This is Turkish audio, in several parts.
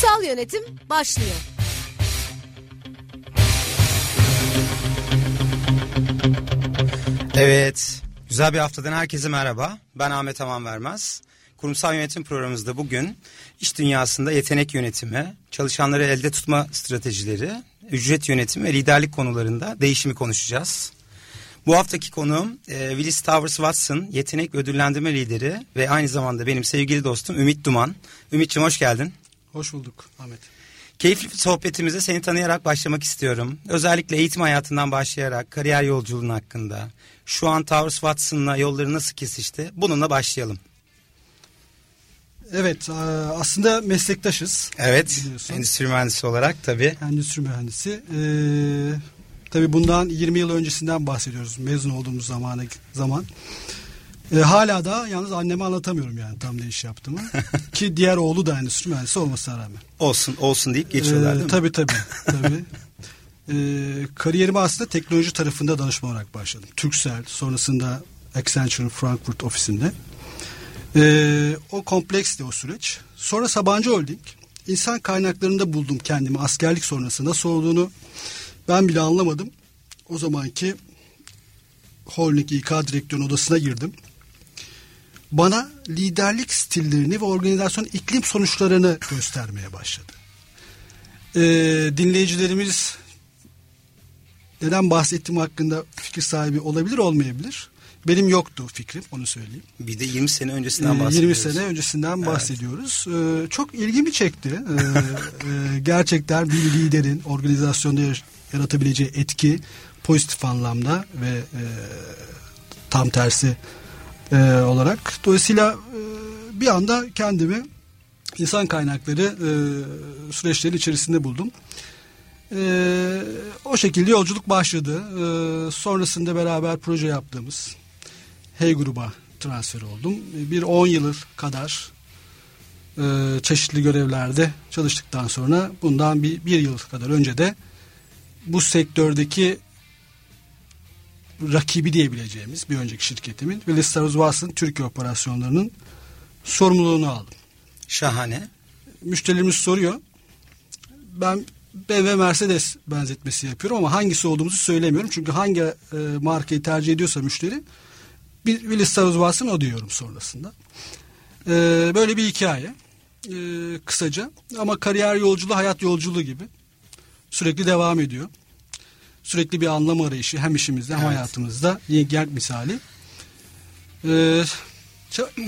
Kurumsal yönetim başlıyor. Evet, güzel bir haftadan herkese merhaba. Ben Ahmet Aman Vermez. Kurumsal yönetim programımızda bugün iş dünyasında yetenek yönetimi, çalışanları elde tutma stratejileri, ücret yönetimi ve liderlik konularında değişimi konuşacağız. Bu haftaki konuğum e, Willis Towers Watson, yetenek ödüllendirme lideri ve aynı zamanda benim sevgili dostum Ümit Duman. Ümit'ciğim hoş geldin. Hoş bulduk Ahmet. Keyifli sohbetimize seni tanıyarak başlamak istiyorum. Özellikle eğitim hayatından başlayarak kariyer yolculuğun hakkında. Şu an Towers Watson'la yolları nasıl kesişti? Bununla başlayalım. Evet aslında meslektaşız. Evet biliyorsun. endüstri mühendisi olarak tabii. Endüstri mühendisi. Ee, tabii bundan 20 yıl öncesinden bahsediyoruz mezun olduğumuz zamana, zaman. E, hala da yalnız anneme anlatamıyorum yani tam ne iş yaptığımı. Ki diğer oğlu da endüstri mühendisi olmasına rağmen. Olsun olsun deyip geçiyorlar e, değil mi? Tabii tabii. tabii. e, kariyerime aslında teknoloji tarafında danışma olarak başladım. Turkcell sonrasında Accenture Frankfurt ofisinde. E, o kompleksti o süreç. Sonra Sabancı Holding. İnsan kaynaklarında buldum kendimi askerlik sonrası nasıl olduğunu ben bile anlamadım. O zamanki Holding İK direktörün odasına girdim bana liderlik stillerini ve organizasyon iklim sonuçlarını göstermeye başladı. Ee, dinleyicilerimiz neden bahsettiğim hakkında fikir sahibi olabilir olmayabilir. Benim yoktu fikrim onu söyleyeyim. Bir de 20 sene öncesinden bahsediyoruz. 20 sene öncesinden evet. bahsediyoruz. Ee, çok ilgimi çekti. Ee, e, gerçekten bir liderin organizasyonda yaratabileceği etki pozitif anlamda ve e, tam tersi e, olarak. Dolayısıyla e, bir anda kendimi insan kaynakları e, süreçleri içerisinde buldum. E, o şekilde yolculuk başladı. E, sonrasında beraber proje yaptığımız Hey gruba transfer oldum. Bir 10 yıl kadar e, çeşitli görevlerde çalıştıktan sonra bundan bir, bir yıl kadar önce de bu sektördeki rakibi diyebileceğimiz bir önceki şirketimin Willis Towers Watson Türkiye operasyonlarının sorumluluğunu aldım. Şahane. Müşterilerimiz soruyor. Ben BMW Mercedes benzetmesi yapıyorum ama hangisi olduğumuzu söylemiyorum. Çünkü hangi e, markayı tercih ediyorsa müşteri bir Willis Watson o diyorum sonrasında. E, böyle bir hikaye. E, kısaca ama kariyer yolculuğu hayat yolculuğu gibi sürekli devam ediyor sürekli bir anlam arayışı hem işimizde hem evet. hayatımızda yengen misali. Ee,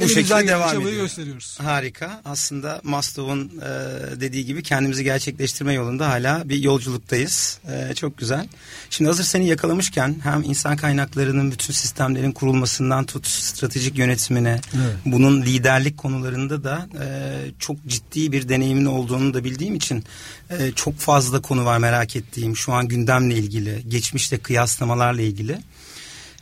bu şekilde devam ediyor. gösteriyoruz. Harika. Aslında Maslow'un e, dediği gibi kendimizi gerçekleştirme yolunda hala bir yolculuktayız. E, çok güzel. Şimdi hazır seni yakalamışken hem insan kaynaklarının bütün sistemlerin kurulmasından tut stratejik yönetimine, evet. bunun liderlik konularında da e, çok ciddi bir deneyimin olduğunu da bildiğim için e, çok fazla konu var merak ettiğim. Şu an gündemle ilgili, geçmişte kıyaslamalarla ilgili.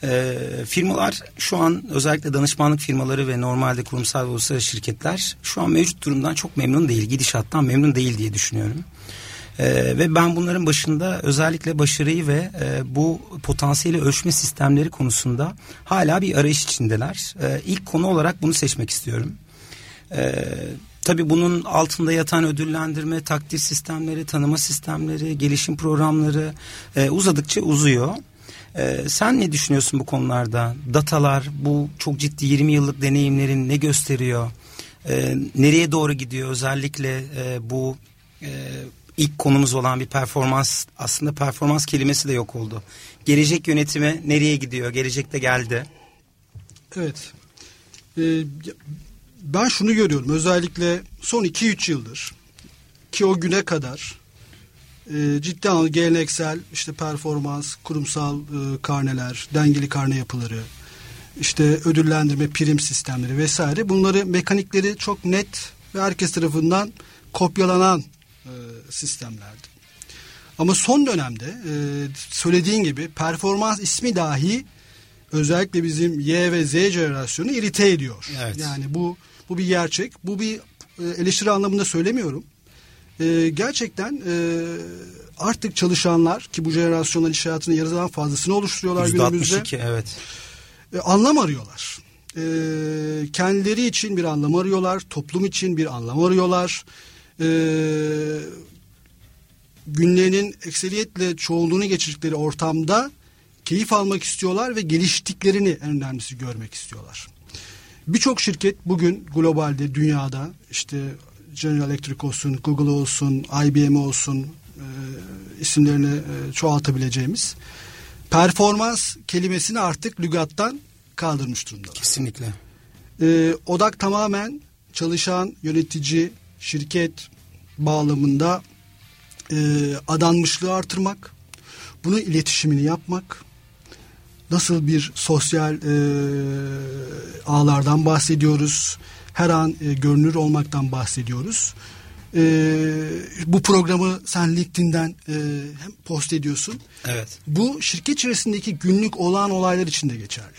E, firmalar şu an özellikle danışmanlık firmaları ve normalde kurumsal ve uluslararası şirketler şu an mevcut durumdan çok memnun değil. Gidişattan memnun değil diye düşünüyorum. Ee, ve ben bunların başında özellikle başarıyı ve e, bu potansiyeli ölçme sistemleri konusunda hala bir arayış içindeler. Ee, ilk konu olarak bunu seçmek istiyorum. Ee, tabii bunun altında yatan ödüllendirme, takdir sistemleri, tanıma sistemleri, gelişim programları e, uzadıkça uzuyor. Ee, sen ne düşünüyorsun bu konularda? Datalar, bu çok ciddi 20 yıllık deneyimlerin ne gösteriyor? Ee, nereye doğru gidiyor? Özellikle e, bu e, ilk konumuz olan bir performans, aslında performans kelimesi de yok oldu. Gelecek yönetimi nereye gidiyor? Gelecekte geldi. Evet. Ee, ben şunu görüyorum. Özellikle son 2-3 yıldır ki o güne kadar e, ciddi anlamda geleneksel işte performans, kurumsal e, karneler, dengeli karne yapıları, işte ödüllendirme, prim sistemleri vesaire bunları mekanikleri çok net ve herkes tarafından kopyalanan e, sistemlerdi. Ama son dönemde e, söylediğin gibi performans ismi dahi özellikle bizim Y ve Z jenerasyonu irite ediyor. Evet. Yani bu bu bir gerçek. Bu bir eleştiri anlamında söylemiyorum. E, gerçekten e, artık çalışanlar ki bu jenerasyonlar iş hayatının yarıdan fazlasını oluşturuyorlar günümüzde. %62 evet. E, anlam arıyorlar. E, kendileri için bir anlam arıyorlar. Toplum için bir anlam arıyorlar. E, günlerinin ekseriyetle çoğunluğunu geçirdikleri ortamda keyif almak istiyorlar ve geliştiklerini en önemlisi görmek istiyorlar. Birçok şirket bugün globalde, dünyada işte General Electric olsun, Google olsun, IBM olsun e, isimlerini e, çoğaltabileceğimiz performans kelimesini artık lügattan kaldırmış durumda. Kesinlikle. E, odak tamamen çalışan yönetici, şirket bağlamında e, adanmışlığı artırmak, bunun iletişimini yapmak, nasıl bir sosyal e, ağlardan bahsediyoruz, her an e, görünür olmaktan bahsediyoruz. E, bu programı sen LinkedIn'den e, hem post ediyorsun. Evet. Bu şirket içerisindeki günlük olan olaylar için de geçerli.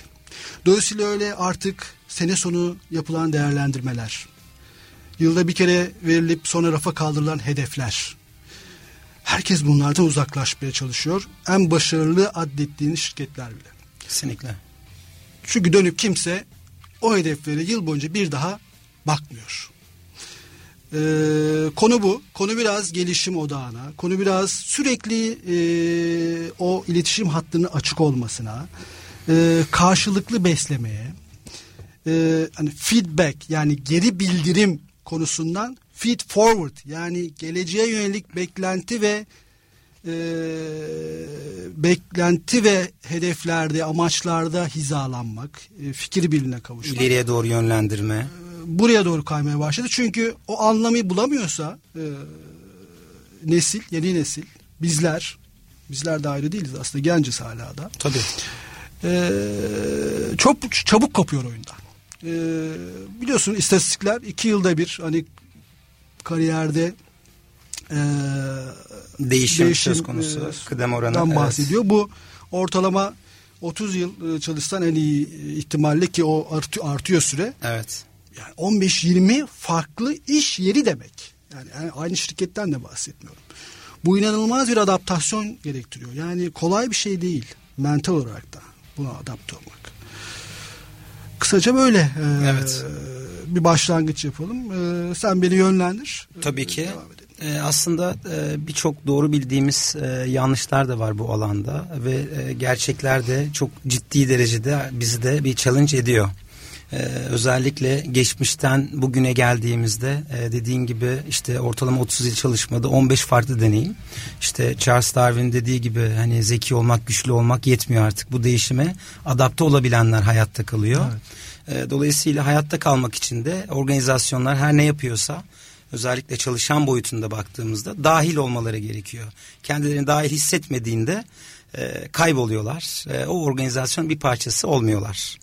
Dolayısıyla öyle artık sene sonu yapılan değerlendirmeler, yılda bir kere verilip sonra rafa kaldırılan hedefler. Herkes bunlardan uzaklaşmaya çalışıyor. En başarılı adettiğiniz şirketler bile. Kesinlikle. Çünkü dönüp kimse o hedeflere yıl boyunca bir daha bakmıyor. Ee, konu bu. Konu biraz gelişim odağına. Konu biraz sürekli e, o iletişim hattının açık olmasına. E, karşılıklı beslemeye. E, hani feedback yani geri bildirim konusundan feed forward yani geleceğe yönelik beklenti ve e, beklenti ve hedeflerde, amaçlarda hizalanmak, e, fikir birliğine kavuşmak. İleriye doğru yönlendirme. Buraya doğru kaymaya başladı. Çünkü o anlamı bulamıyorsa e, nesil, yeni nesil, bizler, bizler de ayrı değiliz aslında genciz hala da. Tabii. E, çok çabuk kopuyor oyundan. E, biliyorsun istatistikler iki yılda bir hani kariyerde e, değişim, söz konusu. e, kıdem oranı. dan evet. bahsediyor. Bu ortalama 30 yıl e, çalışsan en iyi ihtimalle ki o artıyor, artıyor süre. Evet. Yani 15-20 farklı iş yeri demek. Yani, yani aynı şirketten de bahsetmiyorum. Bu inanılmaz bir adaptasyon gerektiriyor. Yani kolay bir şey değil. Mental olarak da buna adapte olmak. Kısaca böyle. e, Evet. Bir başlangıç yapalım. E, sen beni yönlendir. Tabii E, ki. devam edelim. Ee, aslında e, birçok doğru bildiğimiz e, yanlışlar da var bu alanda ve e, gerçekler de çok ciddi derecede bizi de bir challenge ediyor. Ee, özellikle geçmişten bugüne geldiğimizde e, dediğin gibi işte ortalama 30 yıl çalışmada 15 farklı deneyim. İşte Charles Darwin dediği gibi hani zeki olmak, güçlü olmak yetmiyor artık. Bu değişime adapte olabilenler hayatta kalıyor. Ee, dolayısıyla hayatta kalmak için de organizasyonlar her ne yapıyorsa özellikle çalışan boyutunda baktığımızda dahil olmaları gerekiyor. Kendilerini dahil hissetmediğinde e, kayboluyorlar. E, o organizasyonun bir parçası olmuyorlar.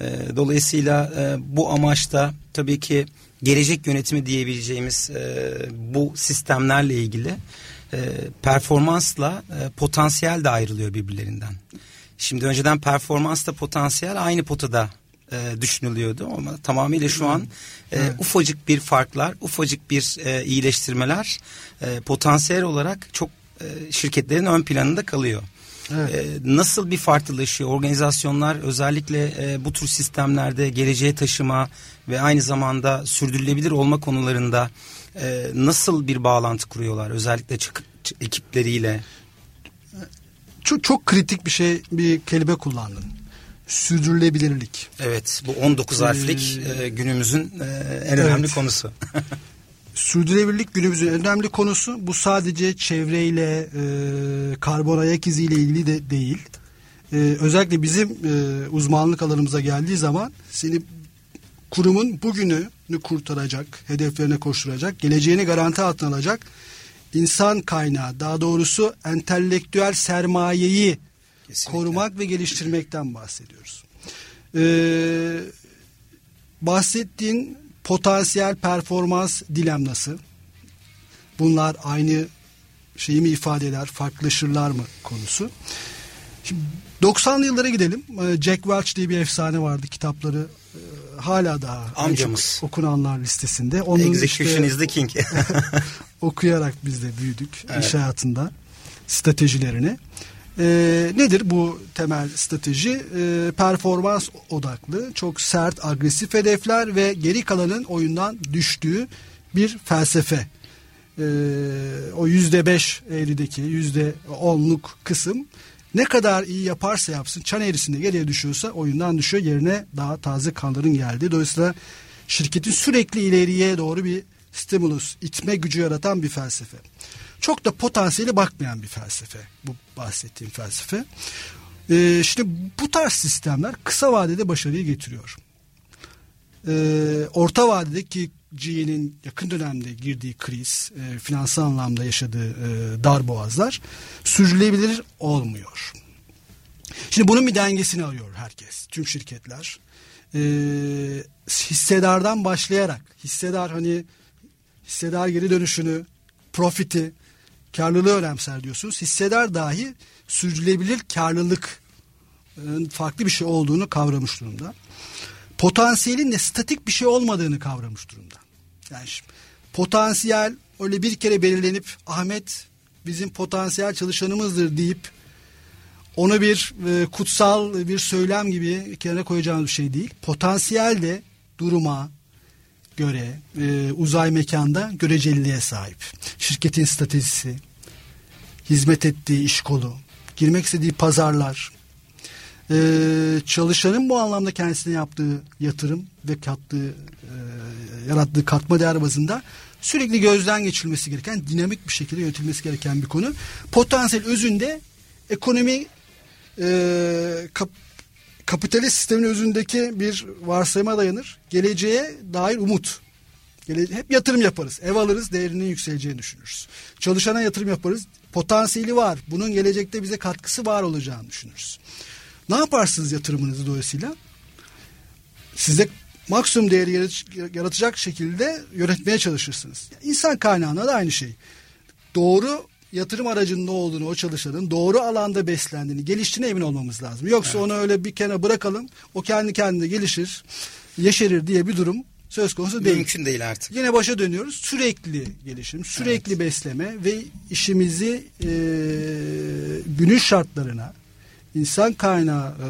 E, dolayısıyla e, bu amaçta tabii ki gelecek yönetimi diyebileceğimiz e, bu sistemlerle ilgili e, performansla e, potansiyel de ayrılıyor birbirlerinden. Şimdi önceden performansla potansiyel aynı potada e, düşünülüyordu ama tamamıyla şu an e, ufacık bir farklar, ufacık bir e, iyileştirmeler e, potansiyel olarak çok e, şirketlerin ön planında kalıyor. Evet. E, nasıl bir farklılaşıyor? Organizasyonlar özellikle e, bu tür sistemlerde geleceğe taşıma ve aynı zamanda sürdürülebilir olma konularında e, nasıl bir bağlantı kuruyorlar? Özellikle çık- ekipleriyle. Çok, çok kritik bir şey, bir kelime kullandın. Sürdürülebilirlik. Evet bu 19 harflik Ee, günümüzün e, en önemli evet. konusu. Sürdürülebilirlik günümüzün önemli konusu. Bu sadece çevreyle, e, karbon ayak iziyle ilgili de değil. E, özellikle bizim e, uzmanlık alanımıza geldiği zaman seni kurumun bugününü kurtaracak, hedeflerine koşturacak, geleceğini garanti altına alacak insan kaynağı, daha doğrusu entelektüel sermayeyi Kesinlikle. korumak ve geliştirmekten bahsediyoruz. Ee, bahsettiğin potansiyel performans dilemnası bunlar aynı şeyi mi ifade eder, farklılaşırlar mı konusu. Şimdi 90'lı yıllara gidelim. Ee, Jack Welch diye bir efsane vardı. Kitapları e, hala daha Amcamız. okunanlar listesinde. Onun Execution işte, is the king. okuyarak biz de büyüdük evet. iş hayatında stratejilerini. E, nedir bu temel strateji? E, performans odaklı, çok sert, agresif hedefler ve geri kalanın oyundan düştüğü bir felsefe. E, o yüzde beş eğrideki yüzde onluk kısım ne kadar iyi yaparsa yapsın çan eğrisinde geriye düşüyorsa oyundan düşüyor yerine daha taze kanların geldi. Dolayısıyla şirketin sürekli ileriye doğru bir stimulus, itme gücü yaratan bir felsefe. Çok da potansiyeli bakmayan bir felsefe bu bahsettiğim felsefe. Ee, işte bu tarz sistemler kısa vadede başarıyı getiriyor. Ee, orta vadedeki GE'nin yakın dönemde girdiği kriz, e, finansal anlamda yaşadığı e, dar boğazlar olmuyor. Şimdi bunun bir dengesini arıyor herkes, tüm şirketler. E, hissedardan başlayarak, hissedar hani hissedar geri dönüşünü, profiti, karlılığı önemser diyorsunuz. Hissedar dahi sürdürülebilir karlılık farklı bir şey olduğunu kavramış durumda. Potansiyelin de statik bir şey olmadığını kavramış durumda. Yani şimdi, potansiyel öyle bir kere belirlenip Ahmet bizim potansiyel çalışanımızdır deyip onu bir e, kutsal bir söylem gibi kenara koyacağımız bir şey değil. Potansiyel de duruma göre e, uzay mekanda göreceliliğe sahip. Şirketin stratejisi, hizmet ettiği iş kolu, girmek istediği pazarlar, e, çalışanın bu anlamda kendisine yaptığı yatırım ve kattığı e, yarattığı katma değer bazında sürekli gözden geçirilmesi gereken dinamik bir şekilde yönetilmesi gereken bir konu. Potansiyel özünde ekonomi e, kap, kapitalist sistemin özündeki bir varsayıma dayanır. Geleceğe dair umut. Gele, hep yatırım yaparız. Ev alırız değerinin yükseleceğini düşünürüz. Çalışana yatırım yaparız. Potansiyeli var. Bunun gelecekte bize katkısı var olacağını düşünürüz. Ne yaparsınız yatırımınızı dolayısıyla? Size maksimum değeri yaratacak şekilde yönetmeye çalışırsınız. İnsan kaynağına da aynı şey. Doğru yatırım aracının ne olduğunu o çalışanın doğru alanda beslendiğini, geliştiğine emin olmamız lazım. Yoksa evet. onu öyle bir kenara bırakalım. O kendi kendine gelişir, yeşerir diye bir durum söz konusu değil. Mümkün değil artık. Yine başa dönüyoruz. Sürekli gelişim, sürekli evet. besleme ve işimizi e, günün şartlarına, insan kaynağı e,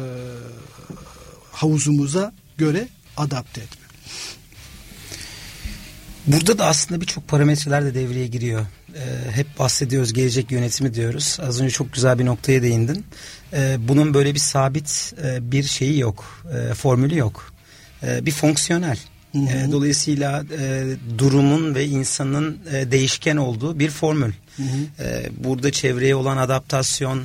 havuzumuza göre adapte etme. Burada da aslında birçok parametreler de devreye giriyor. Ee, hep bahsediyoruz gelecek yönetimi diyoruz. Az önce çok güzel bir noktaya değindin. Ee, bunun böyle bir sabit e, bir şeyi yok. E, formülü yok. E, bir fonksiyonel. Hı hı. E, dolayısıyla e, durumun ve insanın e, değişken olduğu bir formül. Hı hı. E, burada çevreye olan adaptasyon, e,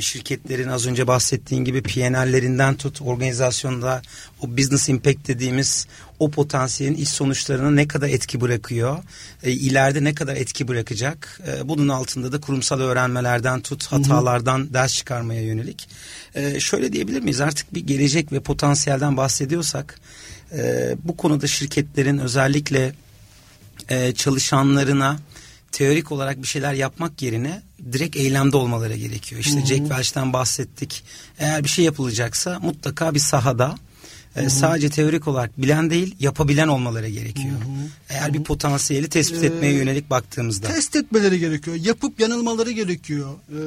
şirketlerin az önce bahsettiğin gibi PNL'lerinden tut organizasyonda o business impact dediğimiz o potansiyelin iş sonuçlarına ne kadar etki bırakıyor, e, ileride ne kadar etki bırakacak. E, bunun altında da kurumsal öğrenmelerden tut, hatalardan Hı-hı. ders çıkarmaya yönelik. E, şöyle diyebilir miyiz? Artık bir gelecek ve potansiyelden bahsediyorsak e, bu konuda şirketlerin özellikle e, çalışanlarına teorik olarak bir şeyler yapmak yerine direkt eylemde olmaları gerekiyor. İşte Hı-hı. Jack Welch'ten bahsettik. Eğer bir şey yapılacaksa mutlaka bir sahada e, sadece teorik olarak bilen değil yapabilen olmaları gerekiyor. Hı-hı. Eğer Hı-hı. bir potansiyeli tespit ee, etmeye yönelik baktığımızda. Test etmeleri gerekiyor. Yapıp yanılmaları gerekiyor. Ee,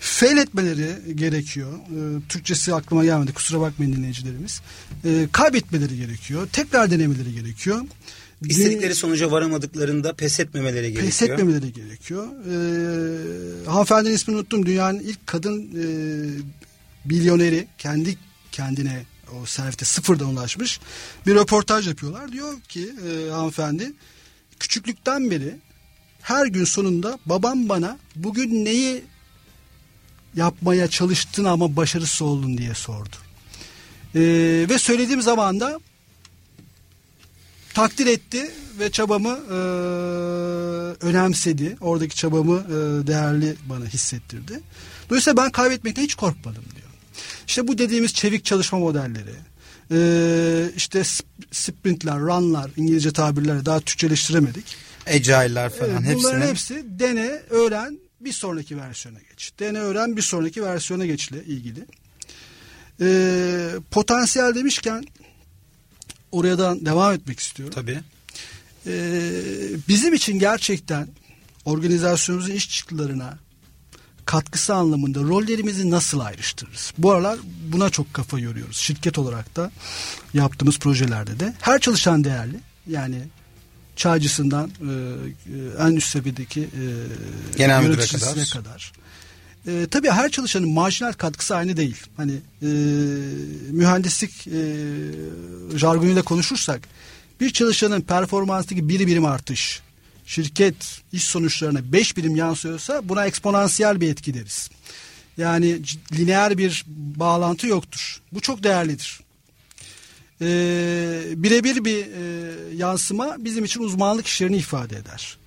fail etmeleri gerekiyor. Ee, Türkçesi aklıma gelmedi kusura bakmayın dinleyicilerimiz. Ee, kaybetmeleri gerekiyor. Tekrar denemeleri gerekiyor. İstedikleri sonuca varamadıklarında pes etmemeleri gerekiyor. Pes etmemeleri gerekiyor. Ee, hanımefendinin ismini unuttum. Dünyanın ilk kadın e, milyoneri kendi kendine o servete sıfırdan ulaşmış. Bir röportaj yapıyorlar. Diyor ki e, hanımefendi küçüklükten beri her gün sonunda babam bana bugün neyi yapmaya çalıştın ama başarısız oldun diye sordu. Ee, ve söylediğim zaman da takdir etti ve çabamı e, önemsedi. Oradaki çabamı e, değerli bana hissettirdi. Dolayısıyla ben kaybetmekten hiç korkmadım diyor. İşte bu dediğimiz çevik çalışma modelleri, Ee, işte sprintler, runlar, İngilizce tabirlerle daha Türkçeleştiremedik. Agile'lar falan Evet, bunların hepsini. hepsi dene, öğren, bir sonraki versiyona geç. Dene, öğren, bir sonraki versiyona geçle ilgili. Ee, potansiyel demişken oradan devam etmek istiyorum. Tabii. Ee, bizim için gerçekten organizasyonumuzun iş çıktılarına katkısı anlamında rollerimizi nasıl ayrıştırırız? Bu aralar buna çok kafa yoruyoruz. Şirket olarak da yaptığımız projelerde de. Her çalışan değerli. Yani çaycısından e, e, en üst seviyedeki e, Genel müdüre kadar. kadar. E, tabii her çalışanın marjinal katkısı aynı değil. Hani e, mühendislik e, jargonuyla konuşursak bir çalışanın performansındaki bir birim artış şirket iş sonuçlarına 5 birim yansıyorsa buna eksponansiyel bir etki deriz. Yani lineer bir bağlantı yoktur. Bu çok değerlidir. Ee, birebir bir e, yansıma bizim için uzmanlık işlerini ifade eder.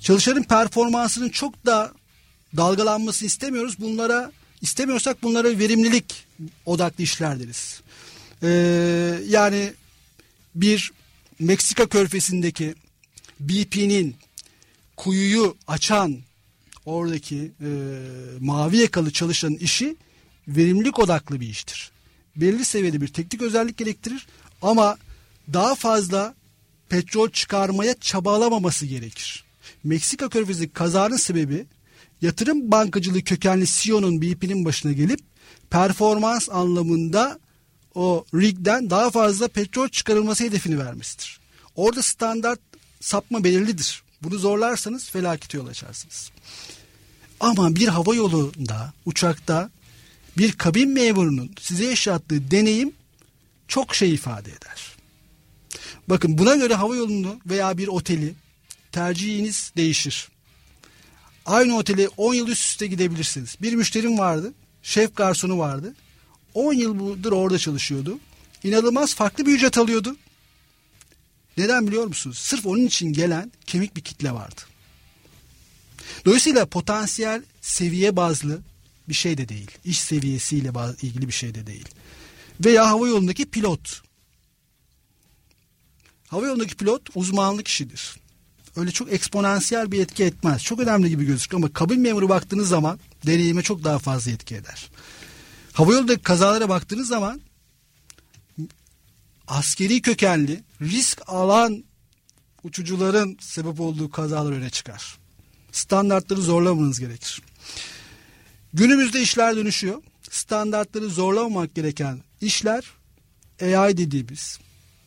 Çalışanın performansının çok da dalgalanmasını istemiyoruz. Bunlara istemiyorsak bunlara verimlilik odaklı işler deriz. Ee, yani bir Meksika körfesindeki BP'nin kuyuyu açan oradaki e, mavi yakalı çalışanın işi verimlilik odaklı bir iştir. Belli seviyede bir teknik özellik gerektirir ama daha fazla petrol çıkarmaya çabalamaması gerekir. Meksika körfezi kazanın sebebi yatırım bankacılığı kökenli CEO'nun BP'nin başına gelip performans anlamında o rigden daha fazla petrol çıkarılması hedefini vermesidir. Orada standart sapma belirlidir. Bunu zorlarsanız felakete yol açarsınız. Ama bir hava yolunda, uçakta bir kabin memurunun size yaşattığı deneyim çok şey ifade eder. Bakın buna göre hava yolunu veya bir oteli tercihiniz değişir. Aynı otele 10 yıl üst üste gidebilirsiniz. Bir müşterim vardı, şef garsonu vardı. 10 yıldır orada çalışıyordu. İnanılmaz farklı bir ücret alıyordu. Neden biliyor musunuz? Sırf onun için gelen kemik bir kitle vardı. Dolayısıyla potansiyel seviye bazlı bir şey de değil. İş seviyesiyle ilgili bir şey de değil. Veya hava yolundaki pilot. Hava yolundaki pilot uzmanlık işidir. Öyle çok eksponansiyel bir etki etmez. Çok önemli gibi gözüküyor ama kabin memuru baktığınız zaman deneyime çok daha fazla etki eder. Hava yolundaki kazalara baktığınız zaman askeri kökenli risk alan uçucuların sebep olduğu kazalar öne çıkar. Standartları zorlamanız gerekir. Günümüzde işler dönüşüyor. Standartları zorlamamak gereken işler AI dediğimiz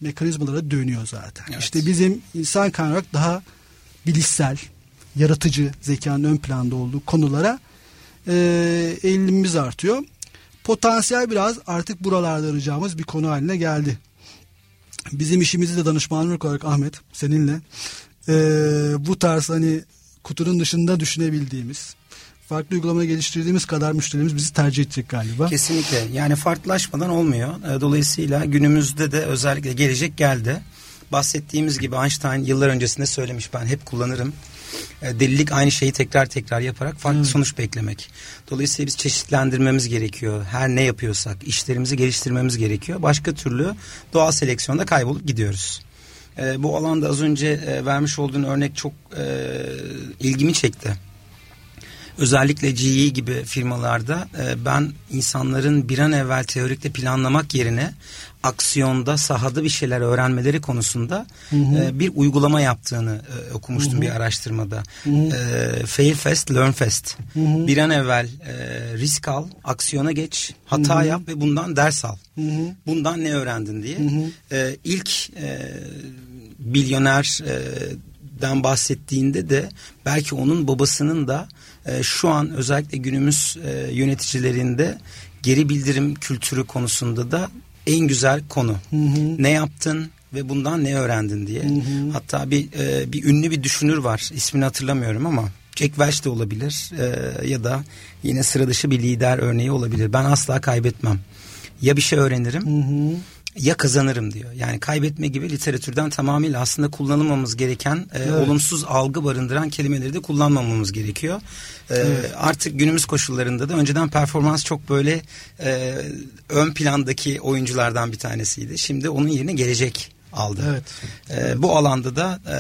mekanizmalara dönüyor zaten. Evet. İşte bizim insan kaynağı daha bilişsel, yaratıcı zekanın ön planda olduğu konulara e, eğilimimiz artıyor. Potansiyel biraz artık buralarda arayacağımız bir konu haline geldi. Bizim işimizi de danışmanlık olarak Ahmet seninle e, bu tarz hani kutunun dışında düşünebildiğimiz farklı uygulama geliştirdiğimiz kadar müşterimiz bizi tercih edecek galiba. Kesinlikle. Yani farklılaşmadan olmuyor. E, Dolayısıyla günümüzde de özellikle gelecek geldi. Bahsettiğimiz gibi Einstein yıllar öncesinde söylemiş ben hep kullanırım. E, Delilik aynı şeyi tekrar tekrar yaparak farklı sonuç beklemek. Dolayısıyla biz çeşitlendirmemiz gerekiyor. Her ne yapıyorsak işlerimizi geliştirmemiz gerekiyor. Başka türlü doğal seleksiyonda kaybolup gidiyoruz. E, bu alanda az önce e, vermiş olduğun örnek çok e, ilgimi çekti özellikle GE gibi firmalarda e, ben insanların bir an evvel teorikte planlamak yerine aksiyonda sahada bir şeyler öğrenmeleri konusunda e, bir uygulama yaptığını e, okumuştum bir araştırmada. E, fail fast, learn fast. Bir an evvel e, risk al, aksiyona geç, hata yap ve bundan ders al. Bundan ne öğrendin diye. E, ilk e, milyoner e, den bahsettiğinde de belki onun babasının da e, şu an özellikle günümüz e, yöneticilerinde geri bildirim kültürü konusunda da en güzel konu. Ne yaptın ve bundan ne öğrendin diye. Hatta bir e, bir ünlü bir düşünür var. İsmini hatırlamıyorum ama Jack Welch de olabilir e, ya da yine sıra dışı bir lider örneği olabilir. Ben asla kaybetmem. Ya bir şey öğrenirim ya kazanırım diyor. Yani kaybetme gibi literatürden tamamıyla aslında kullanılmamız gereken e, evet. olumsuz algı barındıran kelimeleri de kullanmamamız gerekiyor. E, evet. Artık günümüz koşullarında da önceden performans çok böyle e, ön plandaki oyunculardan bir tanesiydi. Şimdi onun yerine gelecek aldı. Evet. E. Bu alanda da e,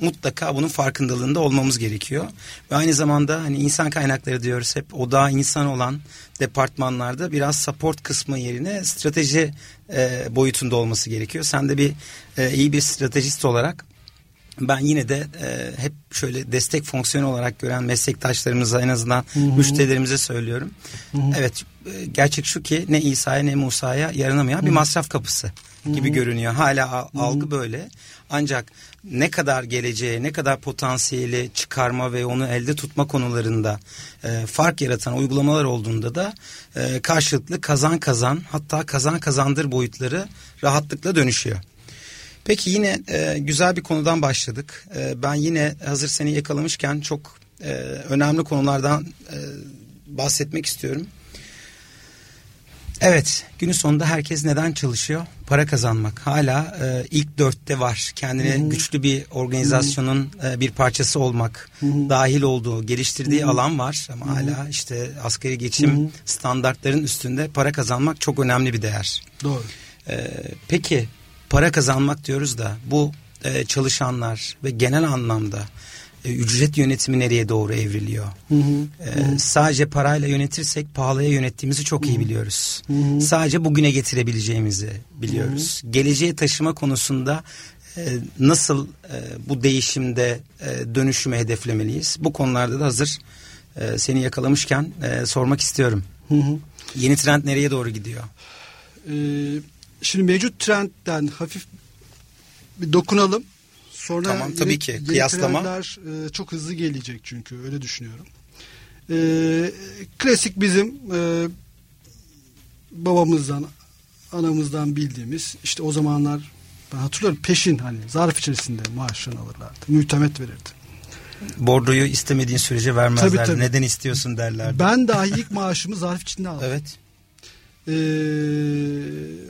mutlaka bunun farkındalığında olmamız gerekiyor. Ve aynı zamanda hani insan kaynakları diyoruz hep o da insan olan departmanlarda biraz support kısmı yerine strateji e, boyutunda olması gerekiyor. Sen de bir e, iyi bir stratejist olarak ben yine de e, hep şöyle destek fonksiyonu olarak gören meslektaşlarımıza en azından Hı-hı. müşterilerimize söylüyorum. Hı-hı. Evet e, gerçek şu ki ne İsa'ya ne Musa'ya yaranamayan Hı-hı. bir masraf kapısı gibi Hı-hı. görünüyor. Hala Hı-hı. algı böyle. Ancak ne kadar geleceğe, ne kadar potansiyeli çıkarma ve onu elde tutma konularında e, fark yaratan uygulamalar olduğunda da e, karşılıklı kazan kazan hatta kazan kazandır boyutları rahatlıkla dönüşüyor. Peki yine e, güzel bir konudan başladık. E, ben yine hazır seni yakalamışken çok e, önemli konulardan e, bahsetmek istiyorum. Evet günün sonunda herkes neden çalışıyor? Para kazanmak. Hala e, ilk dörtte var. Kendine Hı-hı. güçlü bir organizasyonun e, bir parçası olmak. Hı-hı. Dahil olduğu, geliştirdiği Hı-hı. alan var. Ama Hı-hı. hala işte asgari geçim Hı-hı. standartların üstünde para kazanmak çok önemli bir değer. Doğru. E, peki para kazanmak diyoruz da bu e, çalışanlar ve genel anlamda ücret yönetimi nereye doğru evriliyor? Hı hı, e, hı. Sadece parayla yönetirsek pahalıya yönettiğimizi çok hı. iyi biliyoruz. Hı hı. Sadece bugüne getirebileceğimizi biliyoruz. Hı hı. Geleceğe taşıma konusunda e, nasıl e, bu değişimde e, dönüşümü hedeflemeliyiz? Bu konularda da hazır e, seni yakalamışken e, sormak istiyorum. Hı hı. Yeni trend nereye doğru gidiyor? Ee, şimdi mevcut trendten hafif bir dokunalım. Sonra tamam, tabii yeni, ki kıyaslama. Trendler, e, çok hızlı gelecek çünkü öyle düşünüyorum. E, klasik bizim e, babamızdan anamızdan bildiğimiz işte o zamanlar ben hatırlıyorum peşin hani zarf içerisinde maaşını alırlardı. Mütemet verirdi. Bordoyu istemediğin sürece vermezler. Tabii, tabii. Neden istiyorsun derlerdi. Ben dahi ilk maaşımı zarf içinde aldım. Evet. Ee,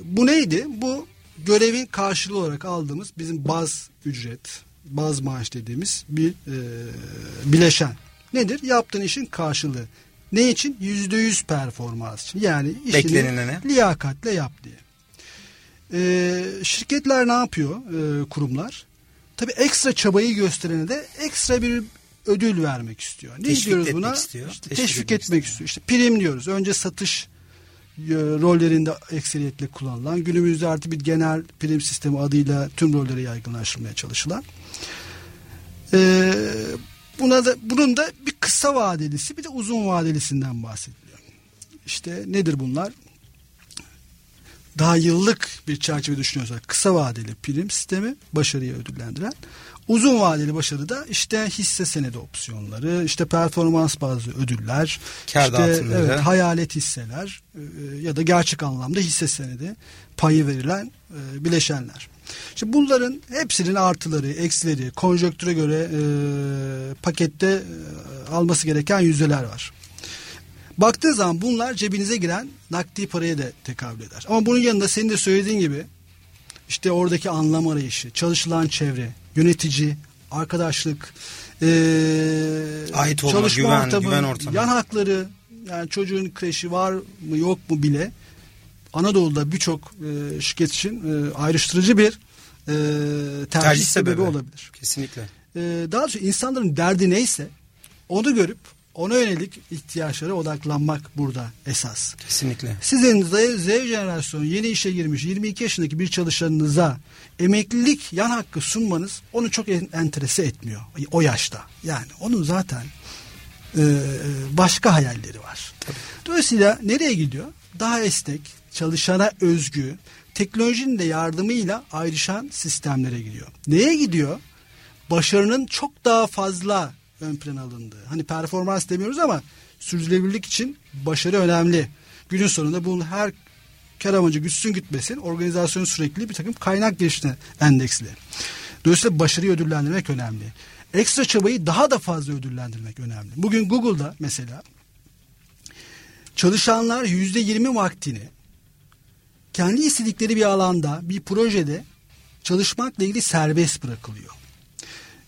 bu neydi? Bu görevin karşılığı olarak aldığımız bizim baz ücret, baz maaş dediğimiz bir e, bileşen. Nedir? Yaptığın işin karşılığı. Ne için? Yüzde yüz performans için. Yani işini liyakatle yap diye. E, şirketler ne yapıyor e, kurumlar? Tabii ekstra çabayı gösterene de ekstra bir ödül vermek istiyor. Ne teşvik diyoruz buna? Istiyor. İşte teşvik, teşvik etmek istiyor. istiyor. İşte prim diyoruz. Önce satış rollerinde ekseriyetle kullanılan günümüzde artık bir genel prim sistemi adıyla tüm rolleri yaygınlaştırmaya çalışılan ee, buna da bunun da bir kısa vadelisi bir de uzun vadelisinden bahsediliyor. İşte nedir bunlar? Daha yıllık bir çerçeve düşünüyorsak kısa vadeli prim sistemi başarıyı ödüllendiren Uzun vadeli başarıda işte hisse senedi opsiyonları, işte performans bazlı ödüller, Kar işte evet, hayalet hisseler e, ya da gerçek anlamda hisse senedi payı verilen e, bileşenler. Şimdi bunların hepsinin artıları, eksileri, konjöktüre göre e, pakette e, alması gereken yüzdeler var. Baktığı zaman bunlar cebinize giren nakdi paraya da tekabül eder. Ama bunun yanında senin de söylediğin gibi işte oradaki anlam arayışı, çalışılan çevre, yönetici, arkadaşlık, e, ait olma, çalışma güven, ortamı, güven ortamı, yan hakları, yani çocuğun kreşi var mı yok mu bile Anadolu'da birçok e, şirket için e, ayrıştırıcı bir e, tercih, tercih sebebi, sebebi olabilir. Kesinlikle. E, daha doğrusu insanların derdi neyse onu görüp ona yönelik ihtiyaçlara odaklanmak burada esas. Kesinlikle. Sizin Z, Z jenerasyonu yeni işe girmiş 22 yaşındaki bir çalışanınıza emeklilik yan hakkı sunmanız onu çok enterese etmiyor o yaşta. Yani onun zaten e, başka hayalleri var. Tabii. Dolayısıyla nereye gidiyor? Daha esnek, çalışana özgü, teknolojinin de yardımıyla ayrışan sistemlere gidiyor. Neye gidiyor? Başarının çok daha fazla ön plan alındı. Hani performans demiyoruz ama sürdürülebilirlik için başarı önemli. Günün sonunda bunun her kar amacı güçsün gütmesin organizasyonun sürekli bir takım kaynak gelişine endeksli. Dolayısıyla başarıyı ödüllendirmek önemli. Ekstra çabayı daha da fazla ödüllendirmek önemli. Bugün Google'da mesela çalışanlar yüzde yirmi vaktini kendi istedikleri bir alanda, bir projede çalışmakla ilgili serbest bırakılıyor.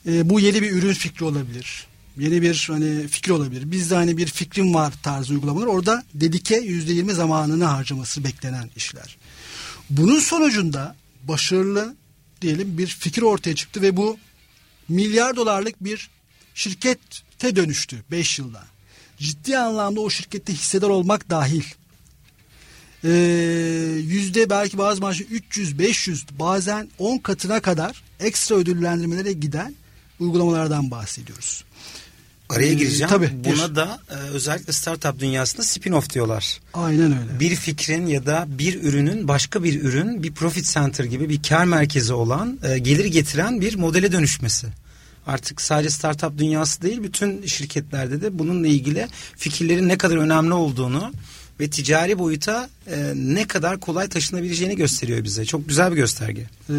E, bu yeni bir ürün fikri olabilir. Yeni bir hani fikir olabilir. Bizde hani bir fikrim var tarzı uygulamalar. Orada dedike yüzde yirmi zamanını harcaması beklenen işler. Bunun sonucunda başarılı diyelim bir fikir ortaya çıktı ve bu milyar dolarlık bir şirkete dönüştü 5 yılda. Ciddi anlamda o şirkette hissedar olmak dahil. Ee, yüzde belki bazı maaşı 300, 500 bazen 10 katına kadar ekstra ödüllendirmelere giden uygulamalardan bahsediyoruz. Araya Ee, gireceğim. tabii, Buna gir. da e, özellikle startup dünyasında spin-off diyorlar. Aynen öyle. Bir fikrin ya da bir ürünün başka bir ürün bir profit center gibi bir kar merkezi olan e, gelir getiren bir modele dönüşmesi. Artık sadece startup dünyası değil bütün şirketlerde de bununla ilgili fikirlerin ne kadar önemli olduğunu ve ticari boyuta e, ne kadar kolay taşınabileceğini gösteriyor bize. Çok güzel bir gösterge. Ee,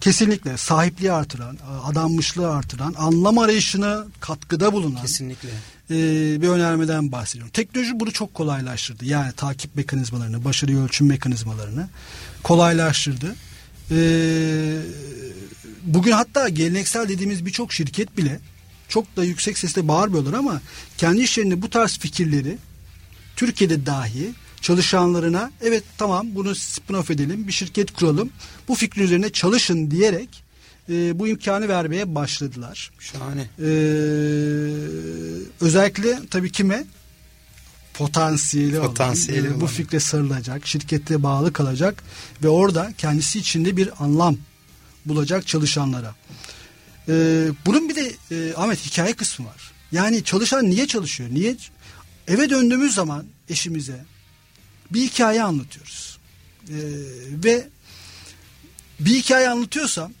kesinlikle sahipliği artıran, adanmışlığı artıran, anlam arayışına katkıda bulunan Kesinlikle. e, bir önermeden bahsediyorum. Teknoloji bunu çok kolaylaştırdı. Yani takip mekanizmalarını, başarıyı ölçüm mekanizmalarını kolaylaştırdı. Ee, bugün hatta geleneksel dediğimiz birçok şirket bile çok da yüksek sesle bağırmıyorlar ama kendi işlerinde bu tarz fikirleri Türkiye'de dahi çalışanlarına evet tamam bunu spin-off edelim bir şirket kuralım bu fikrin üzerine çalışın diyerek e, bu imkanı vermeye başladılar. Şahane. Ee, özellikle tabii kime? Potansiyeli, Potansiyeli olan, e, bu olan. fikre sarılacak, şirkete bağlı kalacak ve orada kendisi içinde bir anlam bulacak çalışanlara. Ee, bunun bir de e, Ahmet hikaye kısmı var. Yani çalışan niye çalışıyor? Niye? Eve döndüğümüz zaman eşimize bir hikaye anlatıyoruz. Ee, ve bir hikaye anlatıyorsam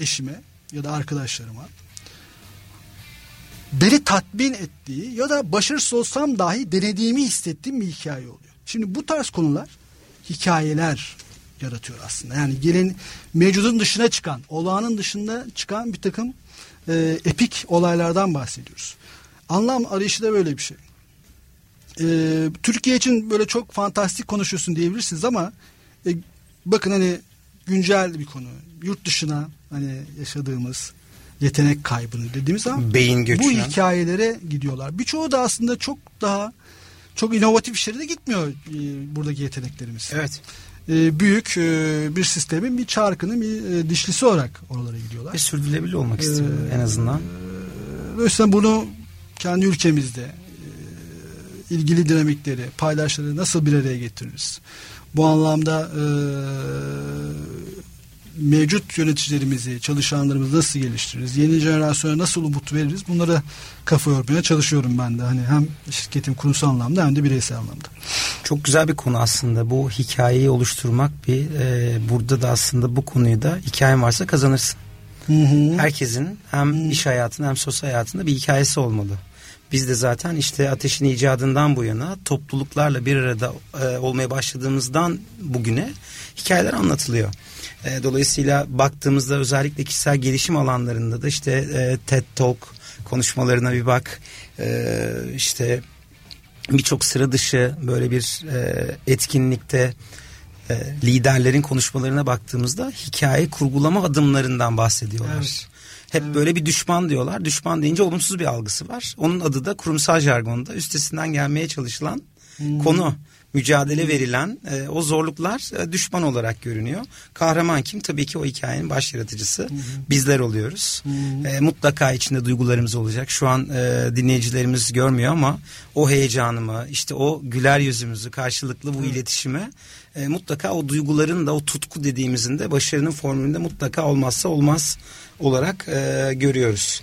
eşime ya da arkadaşlarıma beni tatmin ettiği ya da başarısız olsam dahi denediğimi hissettiğim bir hikaye oluyor. Şimdi bu tarz konular hikayeler yaratıyor aslında. Yani gelin mevcudun dışına çıkan, olağanın dışında çıkan bir takım e, epik olaylardan bahsediyoruz. Anlam arayışı da böyle bir şey. E, Türkiye için böyle çok fantastik konuşuyorsun diyebilirsiniz ama e, bakın hani güncel bir konu. Yurt dışına hani yaşadığımız yetenek kaybını dediğimiz zaman Beyin bu göçünen. hikayelere gidiyorlar. Birçoğu da aslında çok daha çok inovatif işlere de gitmiyor e, buradaki yeteneklerimiz. Evet. E, büyük e, bir sistemin bir çarkının bir e, dişlisi olarak oralara gidiyorlar. Ve sürdürülebilir olmak Ee, istiyor en azından. Dolayısıyla bunu kendi ülkemizde e, ilgili dinamikleri, paydaşları nasıl bir araya getiririz? Bu anlamda e, mevcut yöneticilerimizi, çalışanlarımızı nasıl geliştiririz? Yeni jenerasyona nasıl umut veririz? Bunlara kafa yormaya çalışıyorum ben de. Hani hem şirketin kurumsal anlamda hem de bireysel anlamda. Çok güzel bir konu aslında bu hikayeyi oluşturmak bir e, burada da aslında bu konuyu da hikayen varsa kazanırsın. Hı hı. Herkesin hem iş hayatında hem sosyal hayatında bir hikayesi olmalı. Biz de zaten işte ateşin icadından bu yana topluluklarla bir arada e, olmaya başladığımızdan bugüne hikayeler anlatılıyor. E, dolayısıyla baktığımızda özellikle kişisel gelişim alanlarında da işte e, TED Talk konuşmalarına bir bak. E, işte birçok sıra dışı böyle bir e, etkinlikte e, liderlerin konuşmalarına baktığımızda hikaye kurgulama adımlarından bahsediyorlar. Evet. Hep böyle bir düşman diyorlar. Düşman deyince olumsuz bir algısı var. Onun adı da kurumsal jargonda üstesinden gelmeye çalışılan konu. Mücadele verilen e, o zorluklar e, düşman olarak görünüyor. Kahraman kim? Tabii ki o hikayenin baş yaratıcısı. Bizler oluyoruz. E, mutlaka içinde duygularımız olacak. Şu an e, dinleyicilerimiz görmüyor ama o heyecanımı, işte o güler yüzümüzü, karşılıklı bu iletişime e, mutlaka o duyguların da o tutku dediğimizin de başarının formülünde mutlaka olmazsa olmaz olarak e, görüyoruz.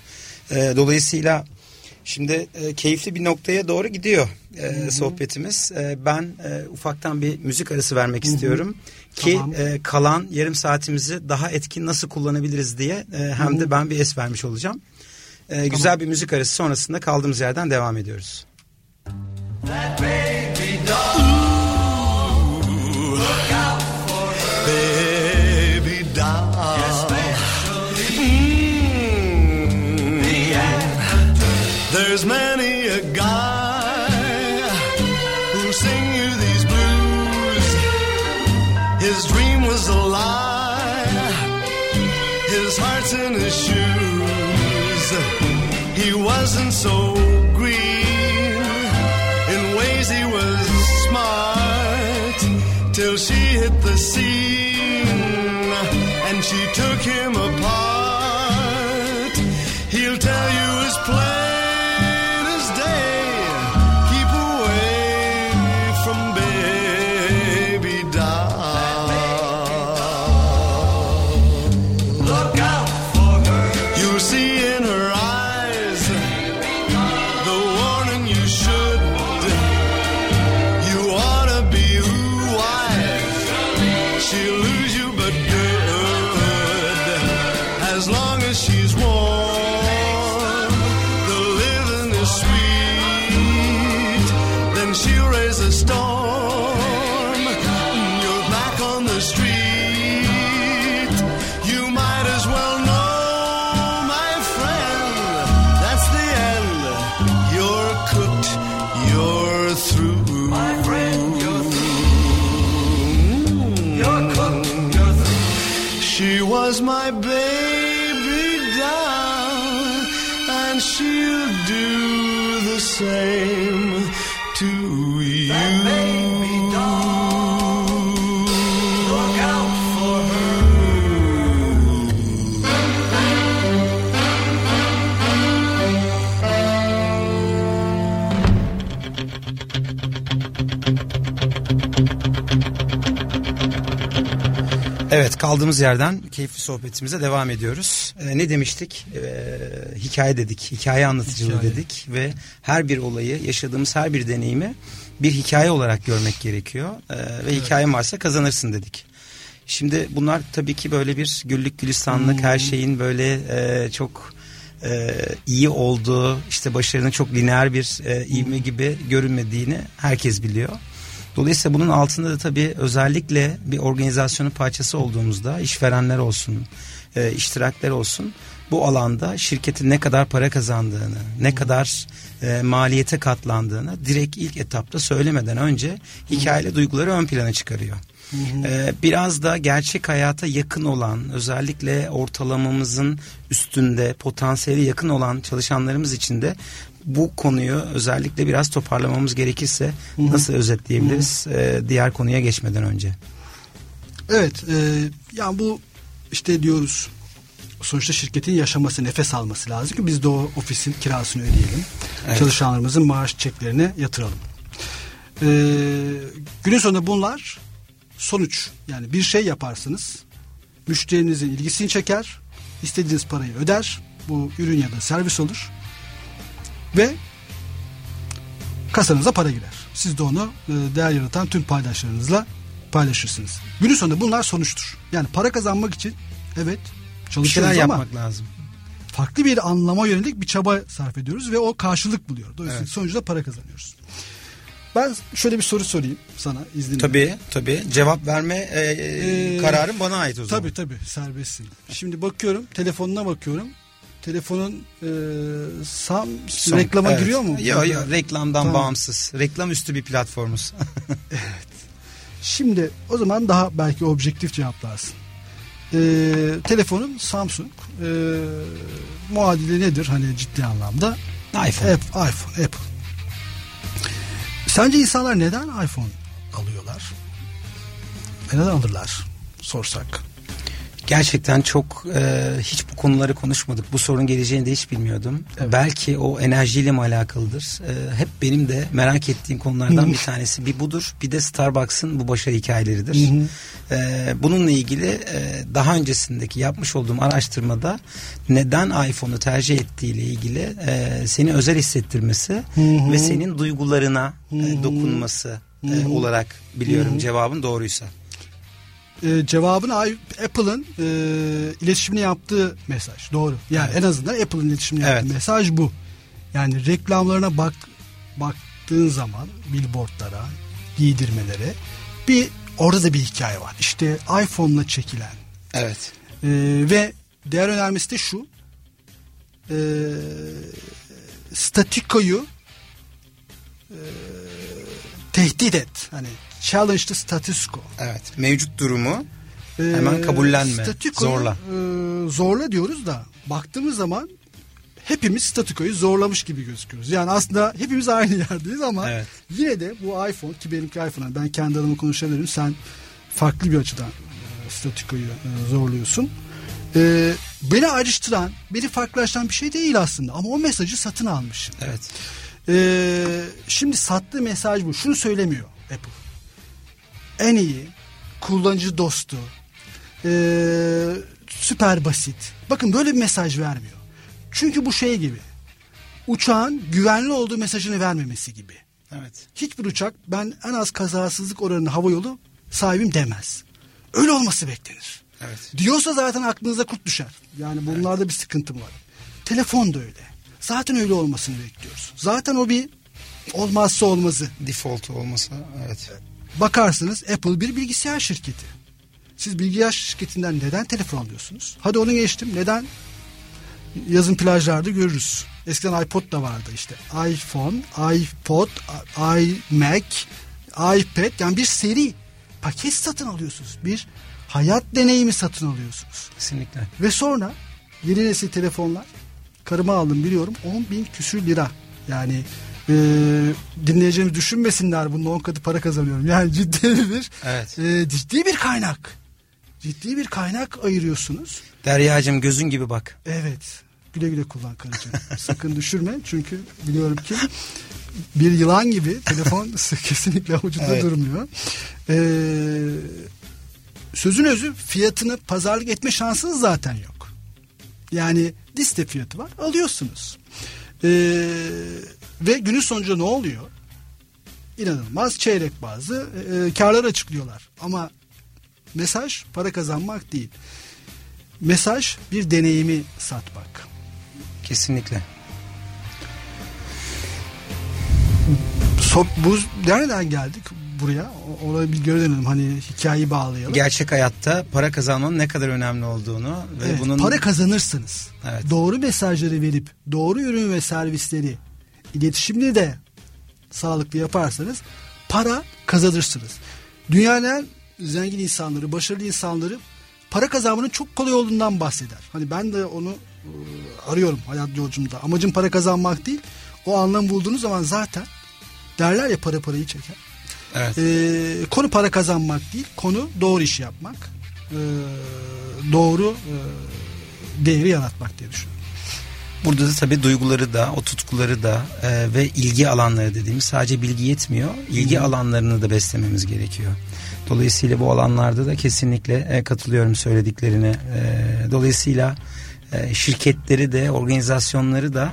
E, dolayısıyla şimdi e, keyifli bir noktaya doğru gidiyor e, sohbetimiz. E, ben e, ufaktan bir müzik arası vermek istiyorum ki Tamam. e, kalan yarım saatimizi daha etkin nasıl kullanabiliriz diye e, hem de ben bir es vermiş olacağım. E, Güzel bir müzik arası sonrasında kaldığımız yerden devam ediyoruz. baby There's many a guy who'll sing you these blues His dream was a lie. His heart's in his shoes. He wasn't so green. In ways he was smart. Till she hit the scene and she took him apart. Kaldığımız yerden keyifli sohbetimize devam ediyoruz. Ee, ne demiştik? Ee, hikaye dedik, hikaye anlatıcılığı Hikaye. dedik ve her bir olayı, yaşadığımız her bir deneyimi bir hikaye olarak görmek gerekiyor. Ee, ve hikayen varsa kazanırsın dedik. Şimdi bunlar tabii ki böyle bir güllük gülistanlık her şeyin böyle e, çok e, iyi olduğu işte başarının çok lineer bir e, ivme gibi görünmediğini herkes biliyor. Dolayısıyla bunun altında da tabii özellikle bir organizasyonun parçası olduğumuzda işverenler olsun, e, iştirakler olsun bu alanda şirketin ne kadar para kazandığını, ne kadar e, maliyete katlandığını direkt ilk etapta söylemeden önce hikayeyle duyguları ön plana çıkarıyor. Ee, biraz da gerçek hayata yakın olan özellikle ortalamamızın üstünde potansiyeli yakın olan çalışanlarımız için de bu konuyu özellikle biraz toparlamamız gerekirse nasıl özetleyebiliriz ee, diğer konuya geçmeden önce? Evet, e, yani bu işte diyoruz sonuçta şirketin yaşaması, nefes alması lazım ki biz de o ofisin kirasını ödeyelim. Evet. Çalışanlarımızın maaş çeklerini yatıralım. E, günün sonunda bunlar sonuç. Yani bir şey yaparsınız, müşterinizin ilgisini çeker, istediğiniz parayı öder. Bu ürün ya da servis olur. Ve kasanıza para girer. Siz de onu e, değer yaratan tüm paydaşlarınızla paylaşırsınız. Günün sonunda bunlar sonuçtur. Yani para kazanmak için evet çalışıyoruz ama yapmak lazım. farklı bir anlama yönelik bir çaba sarf ediyoruz ve o karşılık buluyor. Dolayısıyla Evet. sonuçta para kazanıyoruz. Ben şöyle bir soru sorayım sana izninle. Tabii tabii cevap verme e, e, Ee, kararın bana ait o zaman. Tabii tabii serbestsin. Şimdi bakıyorum telefonuna bakıyorum. Telefonun e, Sam Son- reklama evet. giriyor mu? Yok yok reklamdan Tamam. bağımsız. Reklam üstü bir platformuz. Şimdi o zaman daha belki objektif cevaplarsın. Ee, telefonun Samsung ee, muadili nedir hani ciddi anlamda? iPhone. App, iPhone, Apple. Sence insanlar neden iPhone alıyorlar? Neden alırlar sorsak? Gerçekten çok e, hiç bu konuları konuşmadık. Bu sorun geleceğini de hiç bilmiyordum. Evet. Belki o enerjiyle mi alakalıdır? E, hep benim de merak ettiğim konulardan bir tanesi. Bir budur. Bir de Starbucks'ın bu başarı hikayeleridir. E, bununla ilgili e, daha öncesindeki yapmış olduğum araştırmada neden iPhone'u tercih ettiğiyle ilgili e, seni özel hissettirmesi ve senin duygularına e, dokunması e, olarak biliyorum cevabın doğruysa. Ee, cevabını Apple'ın e, iletişimini yaptığı mesaj. Doğru. Yani en azından Apple'ın iletişimini yaptığı Evet. mesaj bu. Yani reklamlarına bak baktığın zaman billboardlara, giydirmelere bir orada da bir hikaye var. İşte iPhone'la çekilen Evet. Ee, ve değer önermesi de şu. Ee, statikoyu e, tehdit et. Hani challenge the status quo. Evet. Mevcut durumu Ee, Hemen kabullenme, statükoyu, zorla. e, zorla diyoruz da baktığımız zaman hepimiz statükoyu zorlamış gibi gözüküyoruz. Yani aslında hepimiz aynı yerdeyiz ama Evet. yine de bu iPhone ki benimki iPhone ben kendi adıma konuşabilirim. Sen farklı bir açıdan e, statükoyu e, zorluyorsun. E, beni ayrıştıran, beni farklılaştıran bir şey değil aslında ama o mesajı satın almışım. evet. Ee, şimdi sattığı mesaj bu. Şunu söylemiyor Apple. En iyi kullanıcı dostu, ee, süper basit. Bakın böyle bir mesaj vermiyor. Çünkü bu şey gibi. Uçağın güvenli olduğu mesajını vermemesi gibi. Evet. Hiçbir uçak ben en az kazasızlık oranı hava yolu sahibim demez. Öyle olması beklenir. Evet. Diyorsa zaten aklınıza kurt düşer. Yani bunlarda bir sıkıntı var. Telefon da öyle. Zaten öyle olmasını bekliyoruz. Zaten o bir olmazsa olmazı. Default olmasa evet. Bakarsınız Apple bir bilgisayar şirketi. Siz bilgisayar şirketinden neden telefon alıyorsunuz? Hadi onu geçtim. Neden? Yazın plajlarda görürüz. Eskiden iPod da vardı işte. iPhone, iPod, iMac, iPad yani bir seri paket satın alıyorsunuz. Bir hayat deneyimi satın alıyorsunuz. Kesinlikle. Ve sonra yeni nesil telefonlar karıma aldım biliyorum 10 bin küsür lira. Yani e, dinleyeceğimi düşünmesinler bunun 10 katı para kazanıyorum. Yani ciddi bir Evet. e, ciddi bir kaynak. Ciddi bir kaynak ayırıyorsunuz. Deryacığım gözün gibi bak. Evet. Güle güle kullan karıcığım. Sakın düşürme çünkü biliyorum ki bir yılan gibi telefon kesinlikle avucunda Evet. durmuyor. Ee, sözün özü fiyatını pazarlık etme şansınız zaten yok. Yani liste fiyatı var alıyorsunuz. Ee, ve günün sonunda ne oluyor? İnanılmaz çeyrek bazı e, karlar açıklıyorlar. Ama mesaj para kazanmak değil. Mesaj bir deneyimi satmak. Kesinlikle. So, bu nereden geldik buraya? O- Ona bir geri dönelim. Hani hikayeyi bağlayalım. Gerçek hayatta para kazanmanın ne kadar önemli olduğunu ve Evet, bunun Para kazanırsınız. Evet. Doğru mesajları verip doğru ürün ve servisleri iletişimini de sağlıklı yaparsanız para kazanırsınız. Dünyanın en zengin insanları, başarılı insanları para kazanmanın çok kolay olduğundan bahseder. Hani ben de onu e, arıyorum hayat yolcumda. Amacım para kazanmak değil. O anlam bulduğunuz zaman zaten derler ya para parayı çeker. Evet. Ee, konu para kazanmak değil, konu doğru iş yapmak, ee, doğru e, değeri yaratmak diye düşünüyorum. Burada da tabii duyguları da, o tutkuları da e, ve ilgi alanları dediğimiz sadece bilgi yetmiyor. İlgi alanlarını da beslememiz gerekiyor. Dolayısıyla bu alanlarda da kesinlikle e, katılıyorum söylediklerine. E, dolayısıyla e, şirketleri de, organizasyonları da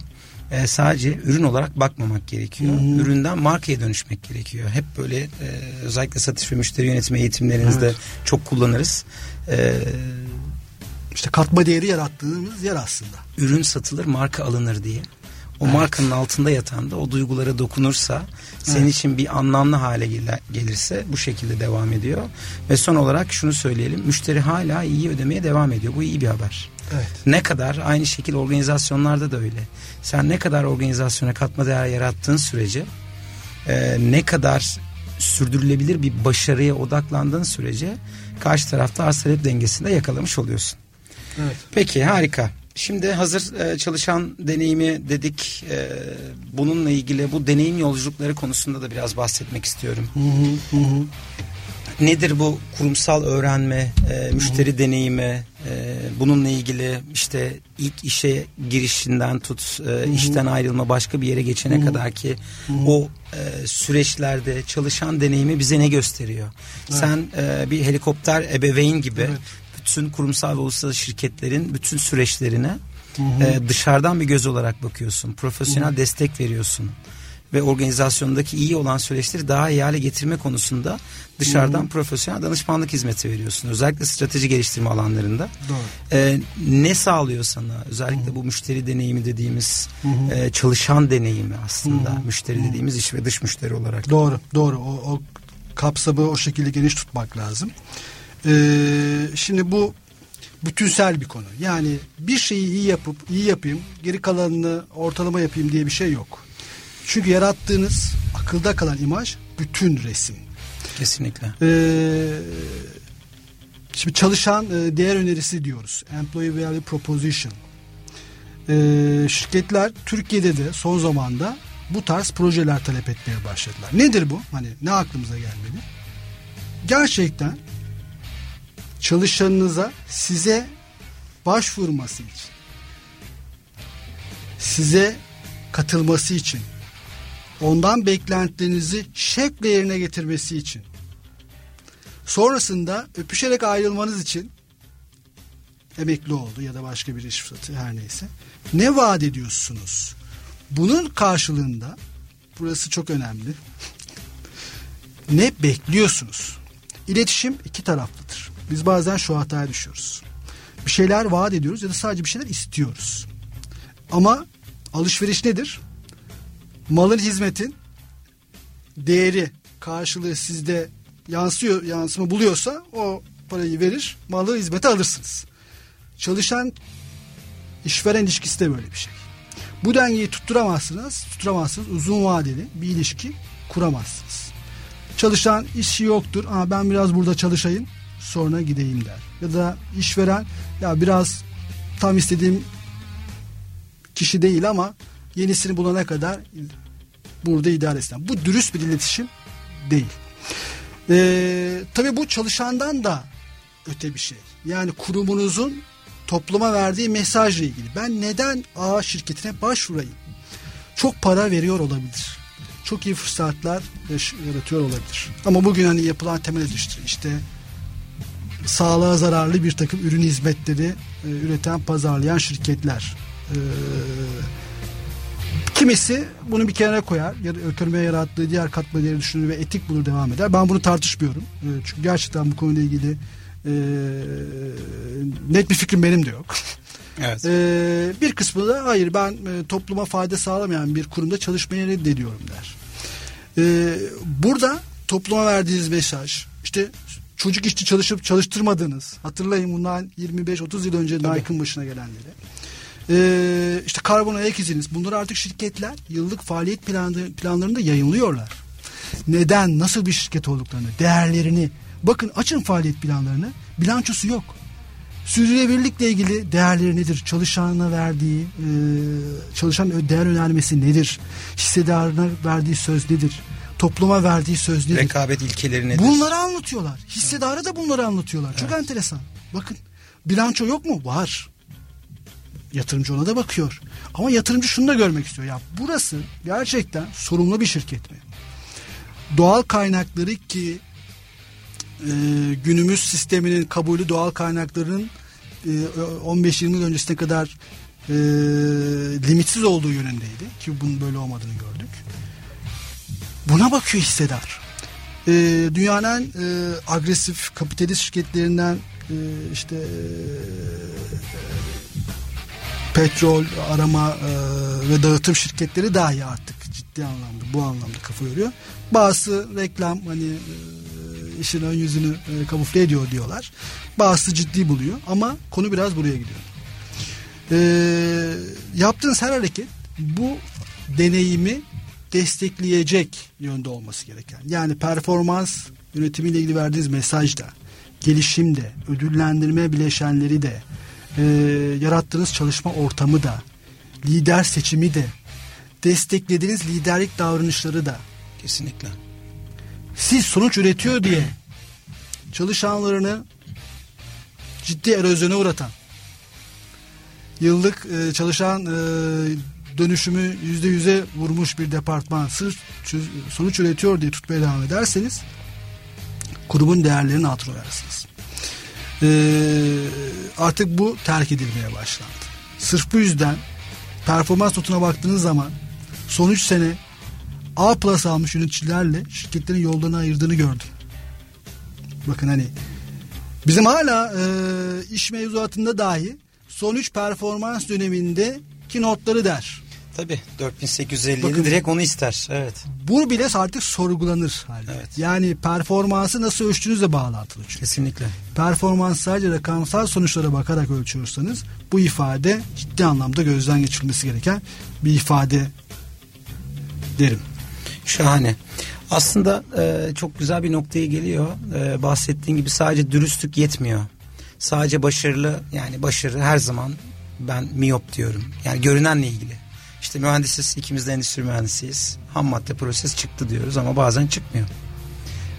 e, sadece ürün olarak bakmamak gerekiyor. Üründen markaya dönüşmek gerekiyor. Hep böyle e, özellikle satış ve müşteri yönetimi eğitimlerinizde Evet. çok kullanırız. E, İşte katma değeri yarattığımız yer aslında. ürün satılır marka alınır diye. O markanın altında yatan da o duygulara dokunursa senin Evet. için bir anlamlı hale gel- gelirse bu şekilde devam ediyor. Ve son olarak şunu söyleyelim müşteri hala iyi ödemeye devam ediyor. Bu iyi bir haber. Evet. Ne kadar aynı şekilde organizasyonlarda da öyle. Sen ne kadar organizasyona katma değer yarattığın sürece e, ne kadar sürdürülebilir bir başarıya odaklandığın sürece karşı tarafta arz talep dengesinde yakalamış oluyorsun. Evet. Peki harika. Şimdi hazır e, çalışan deneyimi dedik. E, bununla ilgili bu deneyim yolculukları konusunda da biraz bahsetmek istiyorum. Hı hı, hı hı. Nedir bu kurumsal öğrenme, e, müşteri deneyimi, e, bununla ilgili işte ilk işe girişinden tut, e, işten ayrılma başka bir yere geçene kadar ki o e, süreçlerde çalışan deneyimi bize ne gösteriyor? Sen e, bir helikopter ebeveyn gibi Evet. Bütün kurumsal ve uluslararası şirketlerin bütün süreçlerine e, dışarıdan bir göz olarak bakıyorsun. Profesyonel destek veriyorsun. Ve organizasyondaki iyi olan süreçleri daha iyi hale getirme konusunda dışarıdan profesyonel danışmanlık hizmeti veriyorsun. Özellikle strateji geliştirme alanlarında. Doğru. E, ne sağlıyor sana? Özellikle bu müşteri deneyimi dediğimiz e, çalışan deneyimi aslında. Müşteri dediğimiz iç ve dış müşteri olarak. Doğru, doğru. O, o kapsamı o şekilde geniş tutmak lazım. Ee, şimdi bu bütünsel bir konu. Yani bir şeyi iyi yapıp iyi yapayım, geri kalanını ortalama yapayım diye bir şey yok. Çünkü yarattığınız akılda kalan imaj bütün resim. Kesinlikle. Ee, şimdi çalışan e, değer önerisi diyoruz. Employee Value Proposition. Ee, şirketler Türkiye'de de son zamanda bu tarz projeler talep etmeye başladılar. Nedir bu? Hani ne aklımıza gelmeli? Gerçekten çalışanınıza size başvurması için size katılması için ondan beklentilerinizi şevkle yerine getirmesi için sonrasında öpüşerek ayrılmanız için emekli oldu ya da başka bir iş fırsatı her neyse ne vaat ediyorsunuz? Bunun karşılığında burası çok önemli. ne bekliyorsunuz? İletişim iki taraflıdır. Biz bazen şu hataya düşüyoruz. Bir şeyler vaat ediyoruz ya da sadece bir şeyler istiyoruz. Ama alışveriş nedir? Malın hizmetin değeri karşılığı sizde yansıyor yansıma buluyorsa o parayı verir malı hizmeti alırsınız. Çalışan işveren ilişkisi de böyle bir şey. Bu dengeyi tutturamazsınız, tutturamazsınız uzun vadeli bir ilişki kuramazsınız. Çalışan işi yoktur ama ben biraz burada çalışayım sonra gideyim der. Ya da işveren ya biraz tam istediğim kişi değil ama yenisini bulana kadar burada idare etsin. Bu dürüst bir iletişim değil. Ee, tabii bu çalışandan da öte bir şey. Yani kurumunuzun topluma verdiği mesajla ilgili. Ben neden A şirketine başvurayım? Çok para veriyor olabilir. Çok iyi fırsatlar yaratıyor olabilir. Ama bugün hani yapılan temel eleştiri işte sağlığa zararlı bir takım ürün hizmetleri e, üreten, pazarlayan şirketler. E, kimisi bunu bir kenara koyar. Ekonomiye yarattığı diğer katma değeri düşünür ve etik bulur devam eder. Ben bunu tartışmıyorum. E, çünkü gerçekten bu konuyla ilgili e, net bir fikrim benim de yok. Evet. E, bir kısmı da hayır ben e, topluma fayda sağlamayan bir kurumda çalışmayı reddediyorum der. E, burada topluma verdiğiniz mesaj işte çocuk işçi çalışıp çalıştırmadığınız hatırlayın bundan 25-30 yıl önce Nike'ın başına gelenleri. Ee, işte karbon ayak iziniz bunları artık şirketler yıllık faaliyet planı, planlarında yayınlıyorlar. Neden nasıl bir şirket olduklarını değerlerini bakın açın faaliyet planlarını bilançosu yok. Sürdürülebilirlikle ilgili değerleri nedir? Çalışanına verdiği, e, çalışan değer önermesi nedir? Hissedarına verdiği söz nedir? Topluma verdiği söz nedir? Rekabet ilkeleri nedir? Bunları anlatıyorlar. Hissedara da bunları anlatıyorlar. Çok evet. enteresan. Bakın bilanço yok mu? Var. Yatırımcı ona da bakıyor. Ama yatırımcı şunu da görmek istiyor. Ya burası gerçekten sorumlu bir şirket mi? Doğal kaynakları ki e, günümüz sisteminin kabulü doğal kaynakların e, 15-20 yıl öncesine kadar e, limitsiz olduğu yönündeydi. Ki bunun böyle olmadığını gördük. Buna bakıyor hissedar. E, dünyanın e, agresif kapitalist şirketlerinden e, işte e, petrol arama e, ve dağıtım şirketleri dahi artık ciddi anlamda bu anlamda kafa yoruyor. Bazı reklam hani e, işin ön yüzünü e, kamufle ediyor diyorlar. Bazısı ciddi buluyor ama konu biraz buraya gidiyor. E, yaptığınız her hareket bu deneyimi destekleyecek yönde olması gereken. Yani performans yönetimiyle ilgili verdiğiniz mesajda, gelişimde, ödüllendirme bileşenleri de, e, yarattığınız çalışma ortamı da, lider seçimi de, desteklediğiniz liderlik davranışları da. Kesinlikle. Siz sonuç üretiyor diye çalışanlarını ciddi erozyona uğratan, yıllık e, çalışan e, dönüşümü yüzde yüze vurmuş bir departman sırf sonuç üretiyor diye tutmaya devam ederseniz kurumun değerlerini altına. Ee, artık bu terk edilmeye başlandı. Sırf bu yüzden performans notuna baktığınız zaman son 3 sene A plus almış yöneticilerle şirketlerin yollarını ayırdığını gördüm. Bakın hani bizim hala e, iş mevzuatında dahi son 3 performans döneminde ki notları der. Tabii 4857 direkt onu ister. Evet. Bu bile artık sorgulanır halde. Evet. Yani performansı nasıl ölçtüğünüzle bağlantılı çünkü. Kesinlikle. Performans sadece rakamsal sonuçlara bakarak ölçüyorsanız bu ifade ciddi anlamda gözden geçirilmesi gereken bir ifade derim. Şahane. Aslında e, çok güzel bir noktaya geliyor. E, bahsettiğin gibi sadece dürüstlük yetmiyor. Sadece başarılı yani başarı her zaman ben miyop diyorum. Yani görünenle ilgili. İşte mühendisiz ikimiz de endüstri mühendisiyiz. Ham madde proses çıktı diyoruz ama bazen çıkmıyor.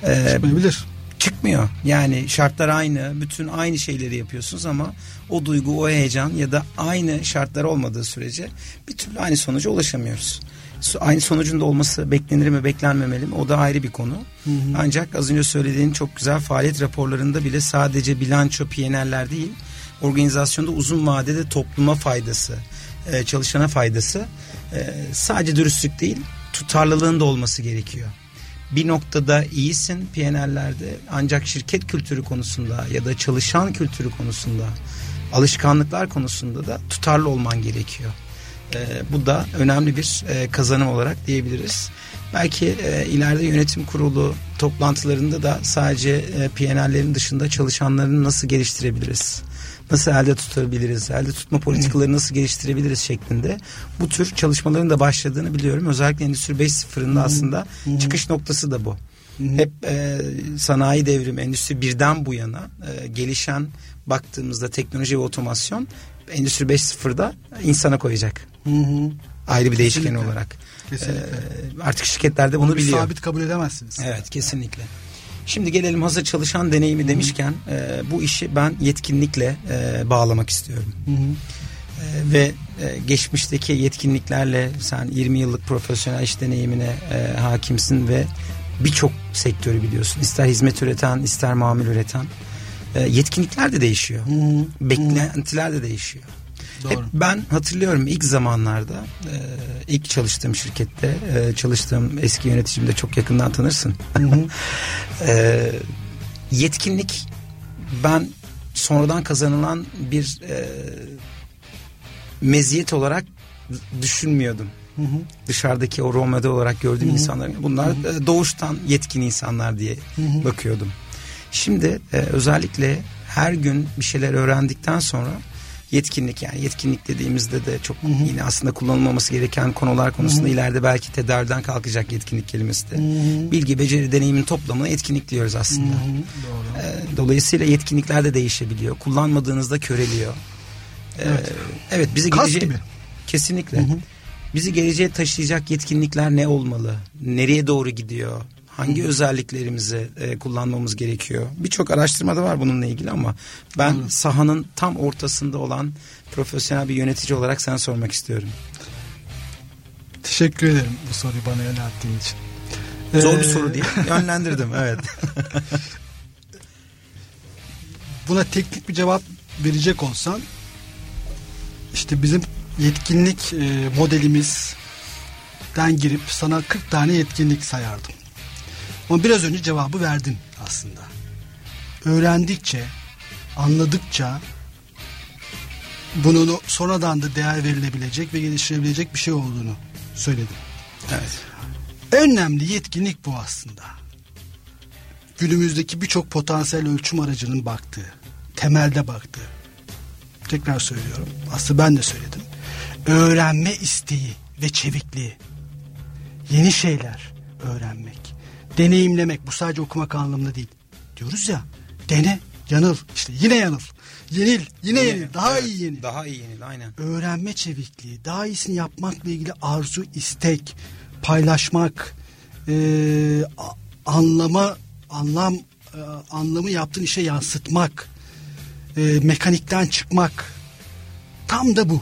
Ee, Çıkmayabilir. Çıkmıyor. Yani şartlar aynı. Bütün aynı şeyleri yapıyorsunuz ama o duygu, o heyecan ya da aynı şartlar olmadığı sürece bir türlü aynı sonuca ulaşamıyoruz aynı sonucun da olması beklenir mi beklenmemeli mi o da ayrı bir konu. Hı hı. Ancak az önce söylediğin çok güzel faaliyet raporlarında bile sadece bilanço PNL'ler değil organizasyonda uzun vadede topluma faydası e, çalışana faydası e, sadece dürüstlük değil tutarlılığın da olması gerekiyor. Bir noktada iyisin PNL'lerde ancak şirket kültürü konusunda ya da çalışan kültürü konusunda alışkanlıklar konusunda da tutarlı olman gerekiyor. E, bu da önemli bir e, kazanım olarak diyebiliriz. Belki e, ileride yönetim kurulu toplantılarında da sadece e, PNL'lerin dışında çalışanlarını nasıl geliştirebiliriz? Nasıl elde tutabiliriz? Elde tutma politikaları nasıl geliştirebiliriz şeklinde bu tür çalışmaların da başladığını biliyorum. Özellikle Endüstri 5.0'ın da aslında çıkış noktası da bu. Hep e, sanayi devrimi, endüstri birden bu yana e, gelişen baktığımızda teknoloji ve otomasyon Endüstri 5.0'da insana koyacak. Hı hı. Ayrı bir değişken kesinlikle. olarak. Kesinlikle. Ee, artık şirketlerde bunu biliyor. Sabit kabul edemezsiniz. Evet kesinlikle. Şimdi gelelim hazır çalışan deneyimi demişken e, bu işi ben yetkinlikle e, bağlamak istiyorum. Hı hı. E, ve e, geçmişteki yetkinliklerle sen 20 yıllık profesyonel iş deneyimine e, hakimsin ve birçok sektörü biliyorsun. İster hizmet üreten, ister mamul üreten. E, yetkinlikler de değişiyor. Hı. Beklentiler de değişiyor. Doğru. Hep ben hatırlıyorum ilk zamanlarda e, ilk çalıştığım şirkette e, çalıştığım eski yöneticimde çok yakından tanırsın. Hı hı. e, yetkinlik ben sonradan kazanılan bir e, meziyet olarak düşünmüyordum. Hı hı. Dışarıdaki o rol model olarak gördüğüm hı hı. insanlar bunlar hı hı. doğuştan yetkin insanlar diye hı hı. bakıyordum. Şimdi e, özellikle her gün bir şeyler öğrendikten sonra yetkinlik yani yetkinlik dediğimizde de çok hı hı. yine aslında kullanılmaması gereken konular konusunda hı hı. ileride belki tedaviden kalkacak yetkinlik kelimesi de. Hı hı. Bilgi, beceri, deneyimin toplamına yetkinlik diyoruz aslında. Hı hı. Doğru. Ee, dolayısıyla yetkinlikler de değişebiliyor. Kullanmadığınızda köreliyor. Ee, evet. evet bizi Kas geleceğe... gibi. Kesinlikle. Hı hı. Bizi geleceğe taşıyacak yetkinlikler ne olmalı? Nereye doğru gidiyor? Hangi özelliklerimizi e, kullanmamız gerekiyor? Birçok araştırmada var bununla ilgili ama ben Hı. sahanın tam ortasında olan profesyonel bir yönetici olarak sana sormak istiyorum. Teşekkür ederim bu soruyu bana yönelttiğin için. Zor ee... bir soru değil. Yönlendirdim evet. Buna teknik bir cevap verecek olsam işte bizim yetkinlik e, modelimizden girip sana 40 tane yetkinlik sayardım. Ama biraz önce cevabı verdin aslında. Öğrendikçe, anladıkça bunun sonradan da değer verilebilecek ve geliştirebilecek bir şey olduğunu söyledim. Evet. Önemli yetkinlik bu aslında. Günümüzdeki birçok potansiyel ölçüm aracının baktığı, temelde baktığı. Tekrar söylüyorum. Aslında ben de söyledim. Öğrenme isteği ve çevikliği. Yeni şeyler öğrenmek deneyimlemek bu sadece okumak anlamında değil. Diyoruz ya dene yanıl işte yine yanıl. Yenil yine, yine yenil daha evet, iyi yenil. Daha iyi yenil aynen. Öğrenme çevikliği daha iyisini yapmakla ilgili arzu istek paylaşmak e, anlama anlam e, anlamı yaptığın işe yansıtmak e, mekanikten çıkmak tam da bu.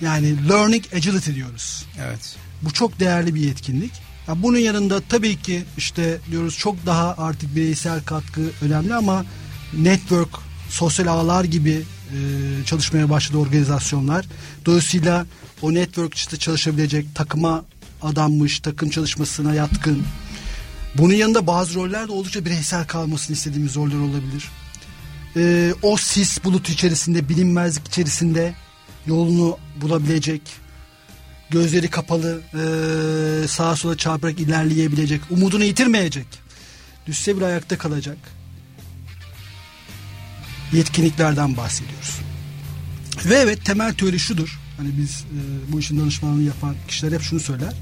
Yani learning agility diyoruz. Evet. Bu çok değerli bir yetkinlik. Ya bunun yanında tabii ki işte diyoruz çok daha artık bireysel katkı önemli ama network, sosyal ağlar gibi e, çalışmaya başladı organizasyonlar. Dolayısıyla o network işte çalışabilecek takıma adanmış, takım çalışmasına yatkın. Bunun yanında bazı roller de oldukça bireysel kalmasını istediğimiz roller olabilir. E, o sis bulut içerisinde, bilinmezlik içerisinde yolunu bulabilecek, gözleri kapalı e, sağa sola çarparak ilerleyebilecek umudunu yitirmeyecek düşse bir ayakta kalacak yetkinliklerden bahsediyoruz ve evet temel teori şudur hani biz e, bu işin danışmanlığını yapan kişiler hep şunu söyler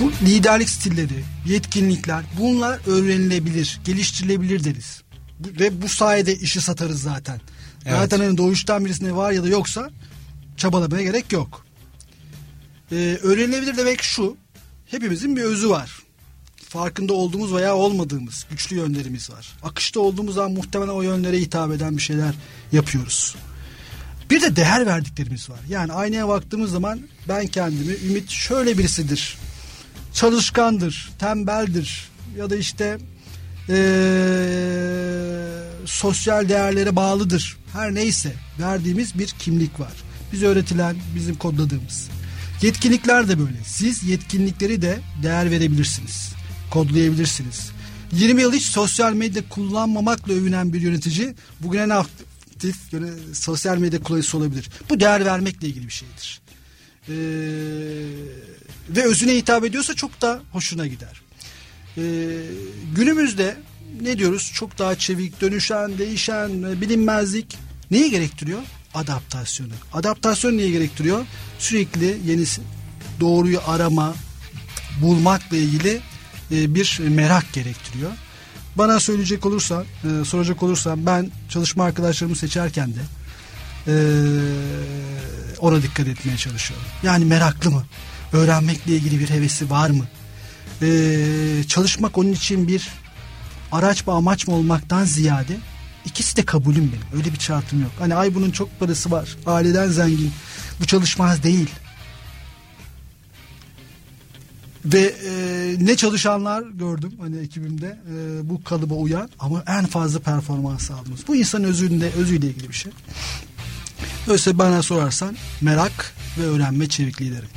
Bu liderlik stilleri, yetkinlikler bunlar öğrenilebilir, geliştirilebilir deriz. Ve bu sayede işi satarız zaten. Evet. Zaten hani doğuştan birisine var ya da yoksa çabalamaya gerek yok. Ee, öğrenilebilir demek şu. Hepimizin bir özü var. Farkında olduğumuz veya olmadığımız güçlü yönlerimiz var. Akışta olduğumuz zaman muhtemelen o yönlere hitap eden bir şeyler yapıyoruz. Bir de değer verdiklerimiz var. Yani aynaya baktığımız zaman ben kendimi Ümit şöyle birisidir. Çalışkandır, tembeldir ya da işte eee, sosyal değerlere bağlıdır. Her neyse verdiğimiz bir kimlik var. Biz öğretilen, bizim kodladığımız. Yetkinlikler de böyle. Siz yetkinlikleri de değer verebilirsiniz. Kodlayabilirsiniz. 20 yıl hiç sosyal medya kullanmamakla övünen bir yönetici bugün en aktif sosyal medya kullanıcısı olabilir. Bu değer vermekle ilgili bir şeydir. Ee, ve özüne hitap ediyorsa çok da hoşuna gider. Ee, günümüzde ne diyoruz? Çok daha çevik, dönüşen, değişen, bilinmezlik neyi gerektiriyor? Adaptasyonu. Adaptasyon neyi gerektiriyor? Sürekli yeni doğruyu arama, bulmakla ilgili e, bir merak gerektiriyor. Bana söyleyecek olursan, e, soracak olursan ben çalışma arkadaşlarımı seçerken de e, ona dikkat etmeye çalışıyorum. Yani meraklı mı? Öğrenmekle ilgili bir hevesi var mı? Çalışmak onun için bir araç mı amaç mı olmaktan ziyade ikisi de kabulüm benim. Öyle bir şartım yok. Hani ay bunun çok parası var. Aileden zengin. Bu çalışmaz değil. Ve e, ne çalışanlar gördüm hani ekibimde e, bu kalıba uyan ama en fazla performans sağladınız. Bu insanın özünde özüyle ilgili bir şey. Öyleyse bana sorarsan merak ve öğrenme çevikliği derim.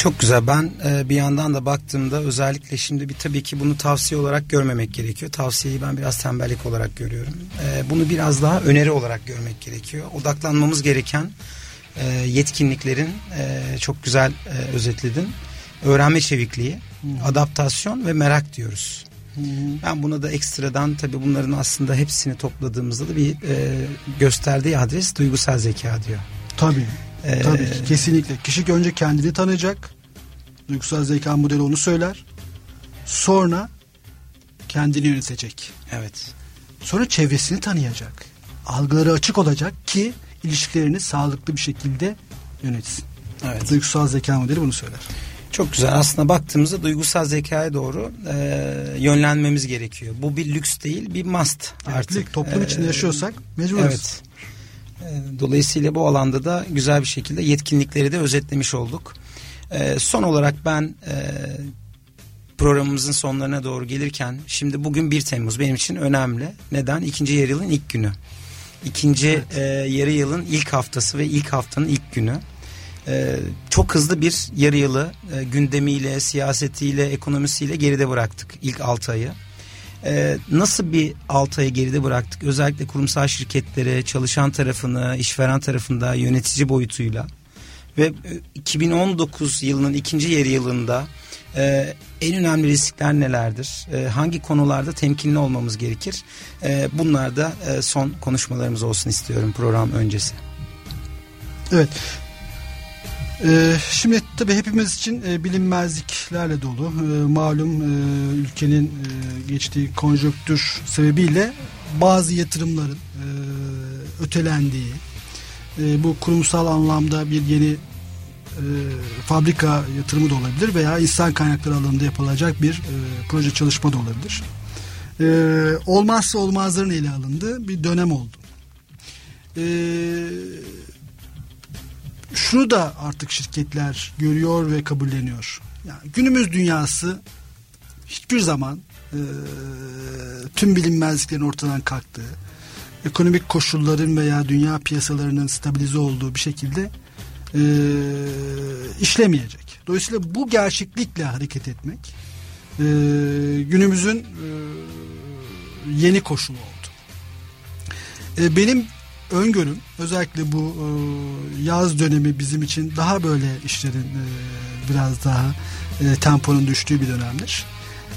Çok güzel. Ben e, bir yandan da baktığımda özellikle şimdi bir tabii ki bunu tavsiye olarak görmemek gerekiyor. Tavsiyeyi ben biraz tembellik olarak görüyorum. E, bunu biraz daha öneri olarak görmek gerekiyor. Odaklanmamız gereken e, yetkinliklerin e, çok güzel e, özetledin. Öğrenme çevikliği, adaptasyon ve merak diyoruz. Ben buna da ekstradan tabii bunların aslında hepsini topladığımızda da bir e, gösterdiği adres duygusal zeka diyor. Tabii. Ee, Tabii ki kesinlikle. Kişi önce kendini tanıyacak. Duygusal zeka modeli onu söyler. Sonra kendini yönetecek. Evet. Sonra çevresini tanıyacak. Algıları açık olacak ki ilişkilerini sağlıklı bir şekilde yönetsin. Evet. Duygusal zeka modeli bunu söyler. Çok güzel. Aslında baktığımızda duygusal zekaya doğru e, yönlenmemiz gerekiyor. Bu bir lüks değil, bir must artık. Artık toplum E, içinde yaşıyorsak mecburuz. Evet. E, Dolayısıyla bu alanda da güzel bir şekilde yetkinlikleri de özetlemiş olduk. E, son olarak ben e, programımızın sonlarına doğru gelirken şimdi bugün 1 Temmuz benim için önemli. Neden? İkinci yarı yılın ilk günü. İkinci e, yarı yılın ilk haftası ve ilk haftanın ilk günü. E, çok hızlı bir yarı yılı e, gündemiyle, siyasetiyle, ekonomisiyle geride bıraktık ilk 6 ayı. Ee, nasıl bir 6 ayı geride bıraktık? Özellikle kurumsal şirketlere, çalışan tarafını, işveren tarafında yönetici boyutuyla ve e, 2019 yılının ikinci yarı yılında e, en önemli riskler nelerdir? E, hangi konularda temkinli olmamız gerekir? E, bunlar da e, son konuşmalarımız olsun istiyorum program öncesi. Evet. Ee, şimdi tabii hepimiz için e, bilinmezliklerle dolu. E, malum e, ülkenin e, geçtiği konjonktür sebebiyle bazı yatırımların e, ötelendiği, bu kurumsal anlamda bir yeni fabrika yatırımı da olabilir veya insan kaynakları alanında yapılacak bir proje çalışma da olabilir. Olmazsa olmazların ele alındığı bir dönem oldu. E, şunu da artık şirketler görüyor ve kabulleniyor. Yani günümüz dünyası hiçbir zaman e, tüm bilinmezliklerin ortadan kalktığı, ekonomik koşulların veya dünya piyasalarının stabilize olduğu bir şekilde e, işlemeyecek. Dolayısıyla bu gerçeklikle hareket etmek e, günümüzün e, yeni koşulu oldu. E, benim öngörüm özellikle bu e, yaz dönemi bizim için daha böyle işlerin e, biraz daha e, temponun düştüğü bir dönemdir.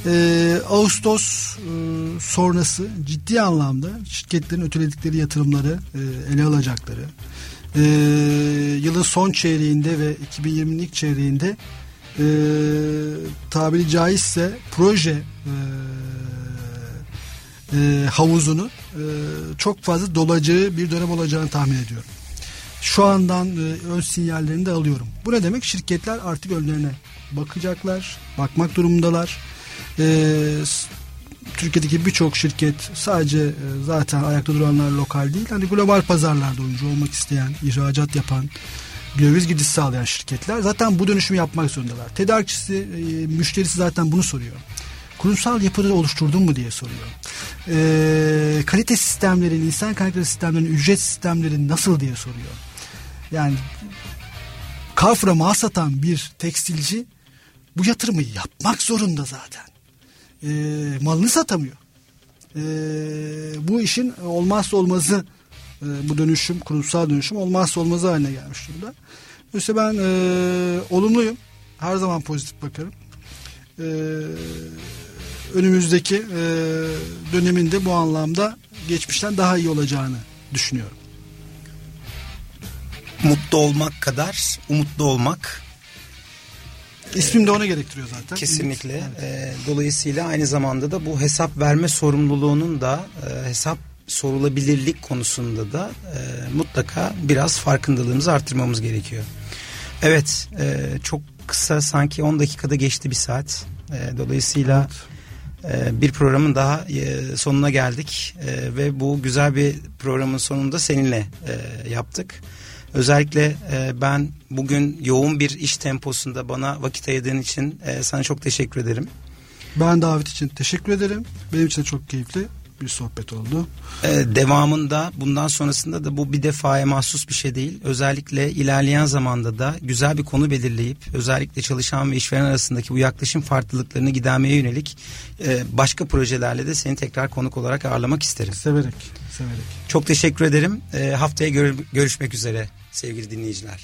E, Ağustos e, sonrası ciddi anlamda şirketlerin öteledikleri yatırımları e, ele alacakları, e, yılın son çeyreğinde ve 2020'nin ilk çeyreğinde e, tabiri caizse proje e, e, havuzunu e, çok fazla dolacağı bir dönem olacağını tahmin ediyorum. Şu andan e, ön sinyallerini de alıyorum. Bu ne demek? Şirketler artık önlerine bakacaklar, bakmak durumundalar. E, Türkiye'deki birçok şirket sadece e, zaten ayakta duranlar lokal değil. Hani global pazarlarda oyuncu olmak isteyen, ihracat yapan, döviz gidişi sağlayan şirketler zaten bu dönüşümü yapmak zorundalar. Tedarikçisi, e, müşterisi zaten bunu soruyor. Kurumsal yapıları oluşturdun mu diye soruyor. E, kalite sistemlerin, insan kaynakları sistemlerin, ücret sistemleri nasıl diye soruyor. Yani Carrefour'a mal satan bir tekstilci bu yatırımı yapmak zorunda zaten. E, malını satamıyor. E, bu işin olmazsa olmazı e, bu dönüşüm, kurumsal dönüşüm olmazsa olmazı haline gelmiş durumda. Dolayısıyla ben e, olumluyum. Her zaman pozitif bakarım. E, önümüzdeki e, döneminde bu anlamda geçmişten daha iyi olacağını düşünüyorum. Mutlu olmak kadar umutlu olmak İsmim de onu gerektiriyor zaten. kesinlikle. Evet. Ee, dolayısıyla aynı zamanda da bu hesap verme sorumluluğunun da e, hesap sorulabilirlik konusunda da e, mutlaka biraz farkındalığımızı arttırmamız gerekiyor. Evet, e, çok kısa sanki 10 dakikada geçti bir saat. E, dolayısıyla e, bir programın daha e, sonuna geldik E, ve bu güzel bir programın sonunda seninle e, yaptık. Özellikle e, ben bugün yoğun bir iş temposunda bana vakit ayırdığın için sana çok teşekkür ederim. Ben davet için teşekkür ederim. Benim için de çok keyifli bir sohbet oldu. E, devamında bundan sonrasında da bu bir defaya mahsus bir şey değil. Özellikle ilerleyen zamanda da güzel bir konu belirleyip özellikle çalışan ve işveren arasındaki bu yaklaşım farklılıklarını gidermeye yönelik e, başka projelerle de seni tekrar konuk olarak ağırlamak isterim. Severek, severek. Çok teşekkür ederim. E, haftaya gör- görüşmek üzere sevgili dinleyiciler.